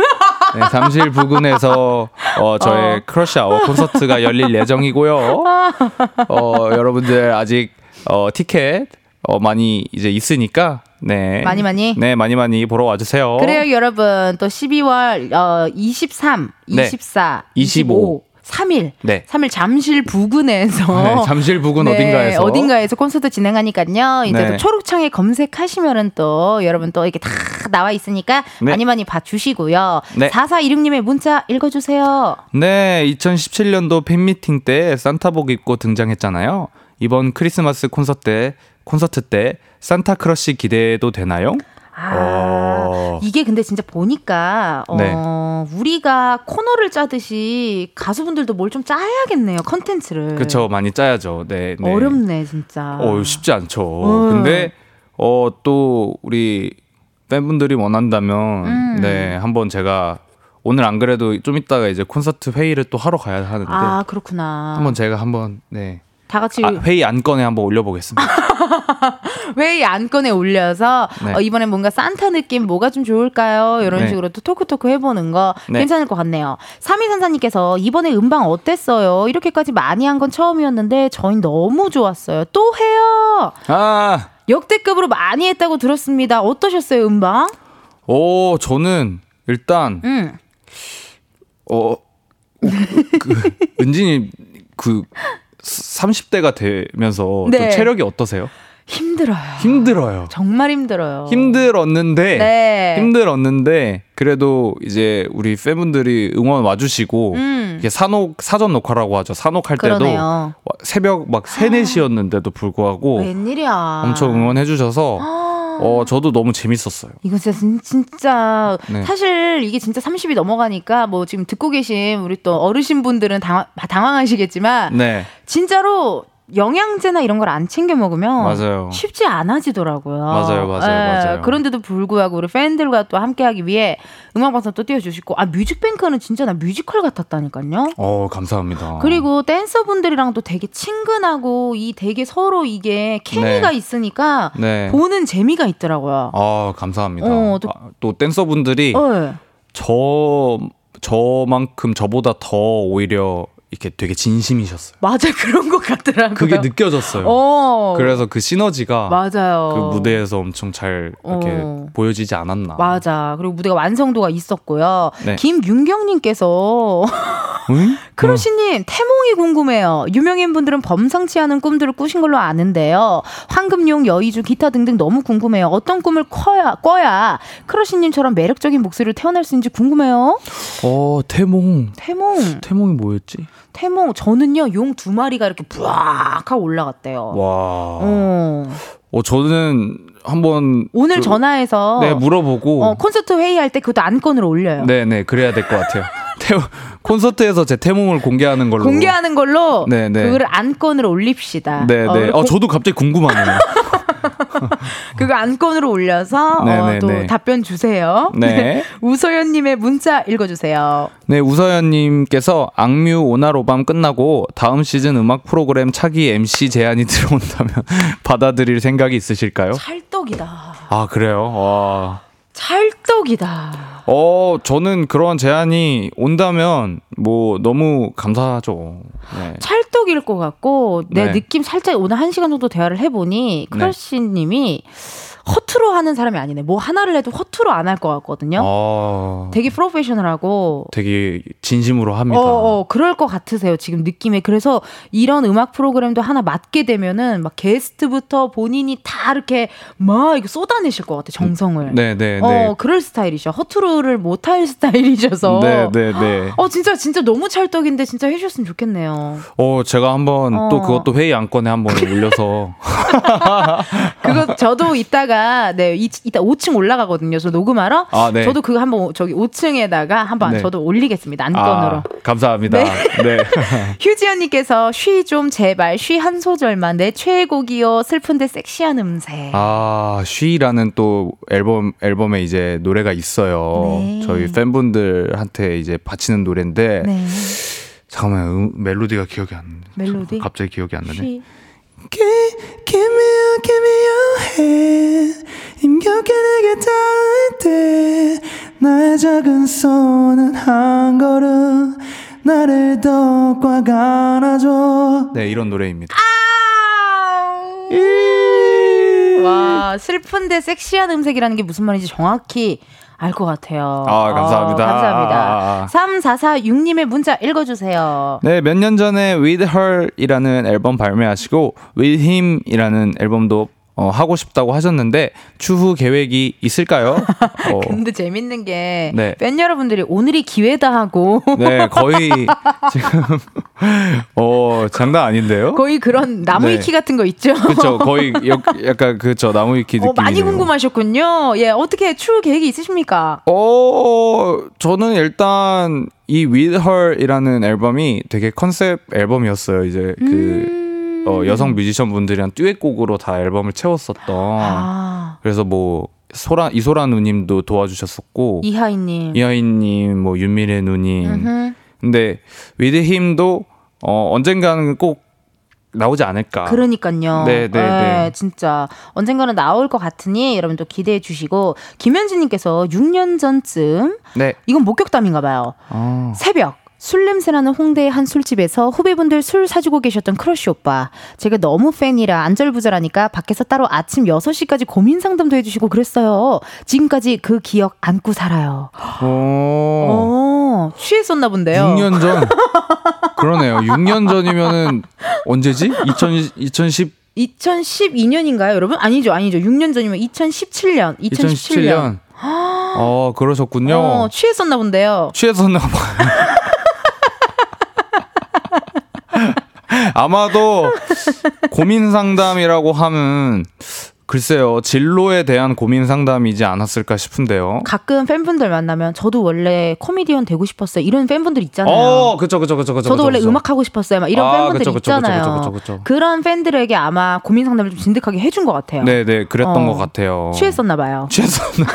네, 잠실 부근에서 어, 저의 Crush Hour 콘서트가 열릴 예정이고요. [laughs] 어, 여러분들 아직 어, 티켓 어, 많이 이제 있으니까 네. 많이 많이? 네, 많이 많이 보러 와 주세요. 그래요, 여러분. 또 12월 어, 23, 네. 24, 25. 25, 3일. 네. 3일 잠실 부근에서. 네, 잠실 부근 네, 어딘가에서 어딘가에서 콘서트 진행하니까요. 이제 네. 또 초록창에 검색하시면은 또 여러분 또 이렇게 다 나와 있으니까 네. 많이 많이 봐주시고요. 네. 4416님의 문자 읽어주세요. 네, 2017년도 팬미팅 때 산타복 입고 등장했잖아요. 이번 크리스마스 콘서트 때 콘서트 때 산타 크러쉬 기대도 되나요? 아, 어. 이게 근데 진짜 보니까 어, 네. 우리가 코너를 짜듯이 가수분들도 뭘 좀 짜야겠네요 컨텐츠를. 그쵸 많이 짜야죠. 네, 네. 어렵네 진짜. 어 쉽지 않죠. 어. 근데 어 또 우리 팬분들이 원한다면 음. 네 한번 제가 오늘 안 그래도 좀 이따가 이제 콘서트 회의를 또 하러 가야 하는데 아 그렇구나. 한번 제가 한번 네 다 같이 아, 회의 안건에 한번 올려보겠습니다. [laughs] 회의 안건에 올려서 네. 어, 이번에 뭔가 산타 느낌 뭐가 좀 좋을까요? 이런 네. 식으로 또 토크토크 해보는 거 네. 괜찮을 것 같네요. 3234님께서 이번에 음방 어땠어요? 이렇게까지 많이 한 건 처음이었는데 저희 너무 좋았어요. 또 해요. 아, 역대급으로 많이 했다고 들었습니다. 어떠셨어요, 음방? 오 저는 일단 음. 어, 그, 은진이 그 30대가 되면서 네. 좀 체력이 어떠세요? 힘들어요. 힘들어요. 정말 힘들어요. 힘들었는데 네. 힘들었는데 그래도 이제 우리 팬분들이 응원 와주시고 음. 이게 산옥 사전 녹화라고 하죠. 산옥할 때도 그러네요. 새벽 막 3, 4시였는데도 불구하고 웬일이야. 엄청 응원해 주셔서 어 저도 너무 재밌었어요. 이거 진짜 진- 진짜 네. 사실 이게 진짜 30이 넘어가니까 뭐 지금 듣고 계신 우리 또 어르신 분들은 당황, 당황하시겠지만 네. 진짜로 영양제나 이런 걸 안 챙겨 먹으면 맞아요. 쉽지 않아지더라고요. 맞아요, 맞아요, 예, 맞아요. 그런데도 불구하고 우리 팬들과 또 함께하기 위해 음악 방송 또 띄워주시고 아 뮤직뱅크는 진짜 나 뮤지컬 같았다니까요. 어 감사합니다. 그리고 댄서분들이랑도 되게 친근하고 이 되게 서로 이게 케미가 네. 있으니까 네. 보는 재미가 있더라고요. 아 감사합니다. 어, 또- 아, 또 댄서분들이 어, 저 저만큼 저보다 더 오히려 이렇게 되게 진심이셨어요. 맞아 [laughs] 그런 것 같더라고요. 그게 느껴졌어요. 어, 그래서 그 시너지가 맞아요. 그 무대에서 엄청 잘 이렇게 어. 보여지지 않았나. 맞아. 그리고 무대가 완성도가 있었고요. 네. 김윤경님께서 [laughs] 응? 크루시님 태몽이 궁금해요. 유명인 분들은 범상치 않은 꿈들을 꾸신 걸로 아는데요. 황금용, 여의주, 기타 등등 너무 궁금해요. 어떤 꿈을 꿔야, 꿔야 크루시님처럼 매력적인 목소리를 태어날 수 있는지 궁금해요. 어 태몽. 태몽, 태몽이 뭐였지? 태몽. 저는요 용 두 마리가 이렇게 부악 하고 올라갔대요. 와. 어. 어 저는 한번 오늘 그- 전화해서 네 물어보고 어, 콘서트 회의할 때 그것도 안건으로 올려요. 네네 그래야 될 것 같아요. [laughs] 태 콘서트에서 제 태몽을 공개하는 걸로. 공개하는 걸로 네, 네. 그거를 안건으로 올립시다. 네네. 어, 어, 저도 갑자기 궁금하네요. [laughs] 그거 안건으로 올려서 네, 어, 네, 또 네. 답변 주세요. 네. [laughs] 우소연님의 문자 읽어주세요. 네, 우서연님께서 악뮤 오나로밤 끝나고 다음 시즌 음악 프로그램 차기 MC 제안이 [laughs] 들어온다면 받아들일 생각이 있으실까요? 찰떡이다. 아, 그래요? 와. 찰떡이다. 어, 저는 그런 제안이 온다면 뭐 너무 감사하죠. 네. 찰떡일 것 같고 내 네. 느낌 살짝 오늘 한 시간 정도 대화를 해보니 크러쉬님이 허투루 하는 사람이 아니네. 뭐 하나를 해도 허투루 안 할 것 같거든요. 어, 되게 프로페셔널하고 되게 진심으로 합니다. 어, 어, 그럴 것 같으세요, 지금 느낌에. 그래서 이런 음악 프로그램도 하나 맡게 되면은 막 게스트부터 본인이 다 이렇게 막 이렇게 쏟아내실 것 같아, 정성을. 네, 네, 어, 네. 그럴 스타일이셔. 허투루를 못할 [laughs] 스타일이셔서. 네, 네, 네. 어, 진짜, 진짜 너무 찰떡인데 진짜 해 주셨으면 좋겠네요. 어, 제가 한번 어. 또 그것도 회의 안건에 한번 올려서 [laughs] 그거 저도 이따가, 네, 이, 이따 5층 올라가거든요. 저 녹음하러. 아, 네. 저도 그거 한번 저기 5층에다가 한번 네. 저도 올리겠습니다. 안건으로. 아, 감사합니다. 네. 네. [laughs] 휴지연님께서 쉬 좀 제발 쉬 한 소절만 내 최애곡이요 슬픈데 섹시한 음색. 아, 쉬라는 또 앨범 앨범에 이제 노래가 있어요. 네. 저희 팬분들한테 이제 바치는 노래인데 네. 잠깐만 음, 멜로디가 기억이 안 나. 멜로디? 갑자기 기억이 안 나네. 쉬. Give, me your, give me your hand 힘겹게 내게 닿을 때 나의 작은 손은 한 걸음 나를 더 꽉 안아줘 네, 이런 노래입니다. 와 슬픈데 섹시한 음색이라는 게 무슨 말인지 정확히 알것 같아요. 아, 감사합니다. 어, 감사합니다. 아, 아. 3446님의 문자 읽어주세요. 네, 몇 년 전에 With Her이라는 앨범 발매하시고 With Him이라는 앨범도 어, 하고 싶다고 하셨는데 추후 계획이 있을까요? [laughs] 어, 근데 재밌는 게, 네. 팬 여러분들이 오늘이 기회다 하고, 네, 거의 [laughs] 지금 어 장난 아닌데요? 거의 그런 나무 네. 위키 같은 거 있죠? 그렇죠, 거의 [laughs] 역, 약간 그저 나무 위키 느낌. 어, 많이 궁금하셨군요. 예, 어떻게 추후 계획이 있으십니까? 어, 저는 일단 이 With Her이라는 앨범이 되게 컨셉 앨범이었어요. 이제 그 음. 어, 여성 뮤지션 분들이랑 듀엣곡으로 다 앨범을 채웠었던. 아, 그래서 뭐 소라 이소라 누님도 도와주셨었고 이하이님. 이하이님, 뭐 윤미래 누님. 음흠. 근데 With Him도 어, 언젠가는 꼭 나오지 않을까. 그러니까요. 네, 네, 예, 네. 진짜 언젠가는 나올 것 같으니 여러분 또 기대해 주시고 김현진님께서 6년 전쯤 네. 이건 목격담인가 봐요. 어. 새벽 술 냄새나는 홍대의 한 술집에서 후배분들 술 사주고 계셨던 크러쉬 오빠. 제가 너무 팬이라 안절부절하니까 밖에서 따로 아침 6시까지 고민 상담도 해주시고 그랬어요. 지금까지 그 기억 안고 살아요. 어. 어, 취했었나 본데요. 6년 전. 그러네요. 6년 전이면은 언제지? 2000, 2010 2012년인가요, 여러분? 아니죠, 아니죠. 6년 전이면 2017년. 2017년. 2017년. 어, 그러셨군요. 어, 취했었나 본데요. 취했었나 봐요. 아마도 고민 상담이라고 하면 글쎄요. 진로에 대한 고민 상담이지 않았을까 싶은데요. 가끔 팬분들 만나면 저도 원래 코미디언 되고 싶었어요. 이런 팬분들 있잖아요. 어, 그쵸, 그쵸, 그쵸, 그쵸. 저도 원래 그쵸. 음악 하고 싶었어요. 막 이런 아, 팬분들 그쵸, 그쵸, 있잖아요. 그쵸, 그쵸, 그쵸, 그쵸. 그런 팬들에게 아마 고민 상담을 좀 진득하게 해준 것 같아요. 네, 네, 그랬던 어. 것 같아요. 취했었나 봐요. 취했었나?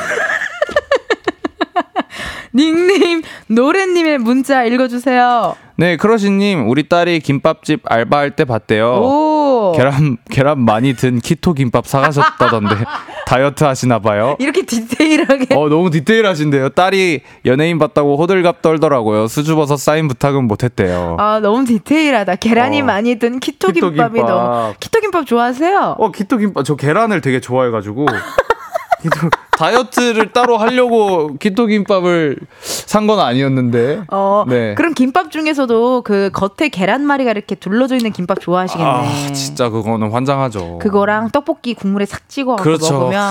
닉님 노래님의 문자 읽어주세요. 네, 크러쉬님, 우리 딸이 김밥집 알바할 때 봤대요. 오 계란 계란 많이 든 키토 김밥 사가셨다던데 [laughs] 다이어트 하시나 봐요. 이렇게 디테일하게. 어 너무 디테일하신데요. 딸이 연예인 봤다고 호들갑 떨더라고요. 수줍어서 사인 부탁은 못했대요. 아 너무 디테일하다. 계란이 어. 많이 든 키토 키토 김밥이 김밥. 너무 키토 김밥 좋아하세요? 어 키토 김밥 저 계란을 되게 좋아해가지고 [laughs] 키토, 다이어트를 따로 하려고 키토 김밥을 산 건 아니었는데. 어, 네. 그럼 김밥 중에서도 그 겉에 계란말이가 이렇게 둘러져 있는 김밥 좋아하시겠네. 아 진짜 그거는 환장하죠. 그거랑 떡볶이 국물에 싹 찍어 그렇죠. 먹으면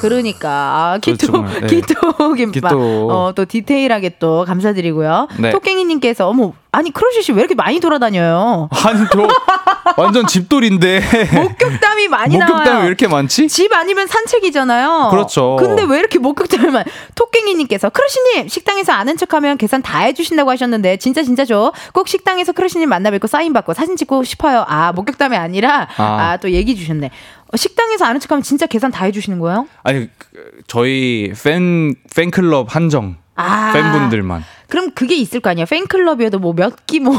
그러니까 아, 키토 정말, 네. 키토 김밥. 어, 또 디테일하게 또 감사드리고요. 네. 토깽이 님께서 어머 아니 크러쉬 씨 왜 이렇게 많이 돌아다녀요? 아니 저 완전 집돌인데 목격담이 많이 목격담이 나와요. 왜 이렇게 많지? 집 아니면 산책이잖아요. 그렇죠. 근데 왜 이렇게 많이? [laughs] 토깽이님께서 크러쉬님 식당에서 아는 척하면 계산 다 해주신다고 하셨는데 진짜 진짜죠? 꼭 식당에서 크러쉬님 만나 뵙고 사인 받고 사진 찍고 싶어요. 아 목격담이 아니라 아. 아 또 얘기 주셨네. 어, 식당에서 아는 척하면 진짜 계산 다 해주시는 거예요? 아니 그, 저희 팬 팬클럽 한정 아. 팬분들만. 그럼 그게 있을 거 아니야? 팬클럽이어도 뭐 몇 기 뭐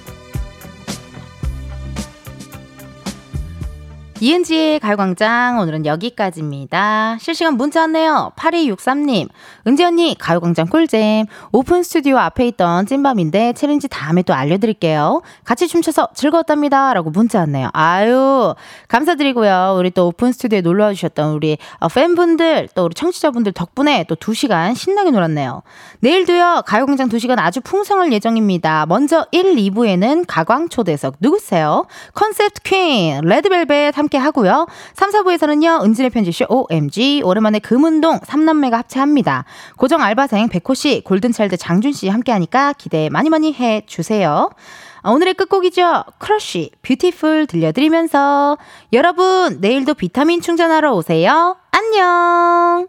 이은지의 가요광장 오늘은 여기까지입니다. 실시간 문자 왔네요. 8263님. 은지 언니 가요광장 꿀잼. 오픈 스튜디오 앞에 있던 찐밤인데 챌린지 다음에 또 알려드릴게요. 같이 춤춰서 즐거웠답니다. 라고 문자 왔네요. 아유 감사드리고요. 우리 또 오픈 스튜디오에 놀러와 주셨던 우리 어, 팬분들 또 우리 청취자분들 덕분에 또 2시간 신나게 놀았네요. 내일도요. 가요광장 2시간 아주 풍성할 예정입니다. 먼저 1, 2부에는 가광 초대석 누구세요? 컨셉트 퀸 레드벨벳 함께 하고요. 3, 4부에서는요. 은지의 편지쇼 OMG 오랜만에 금운동 3남매가 합체합니다. 고정 알바생 백호씨 골든차일드 장준씨 함께 하니까 기대 많이 많이 해 주세요. 아, 오늘의 끝곡이죠. 크러쉬 Beautiful 들려드리면서 여러분 내일도 비타민 충전하러 오세요. 안녕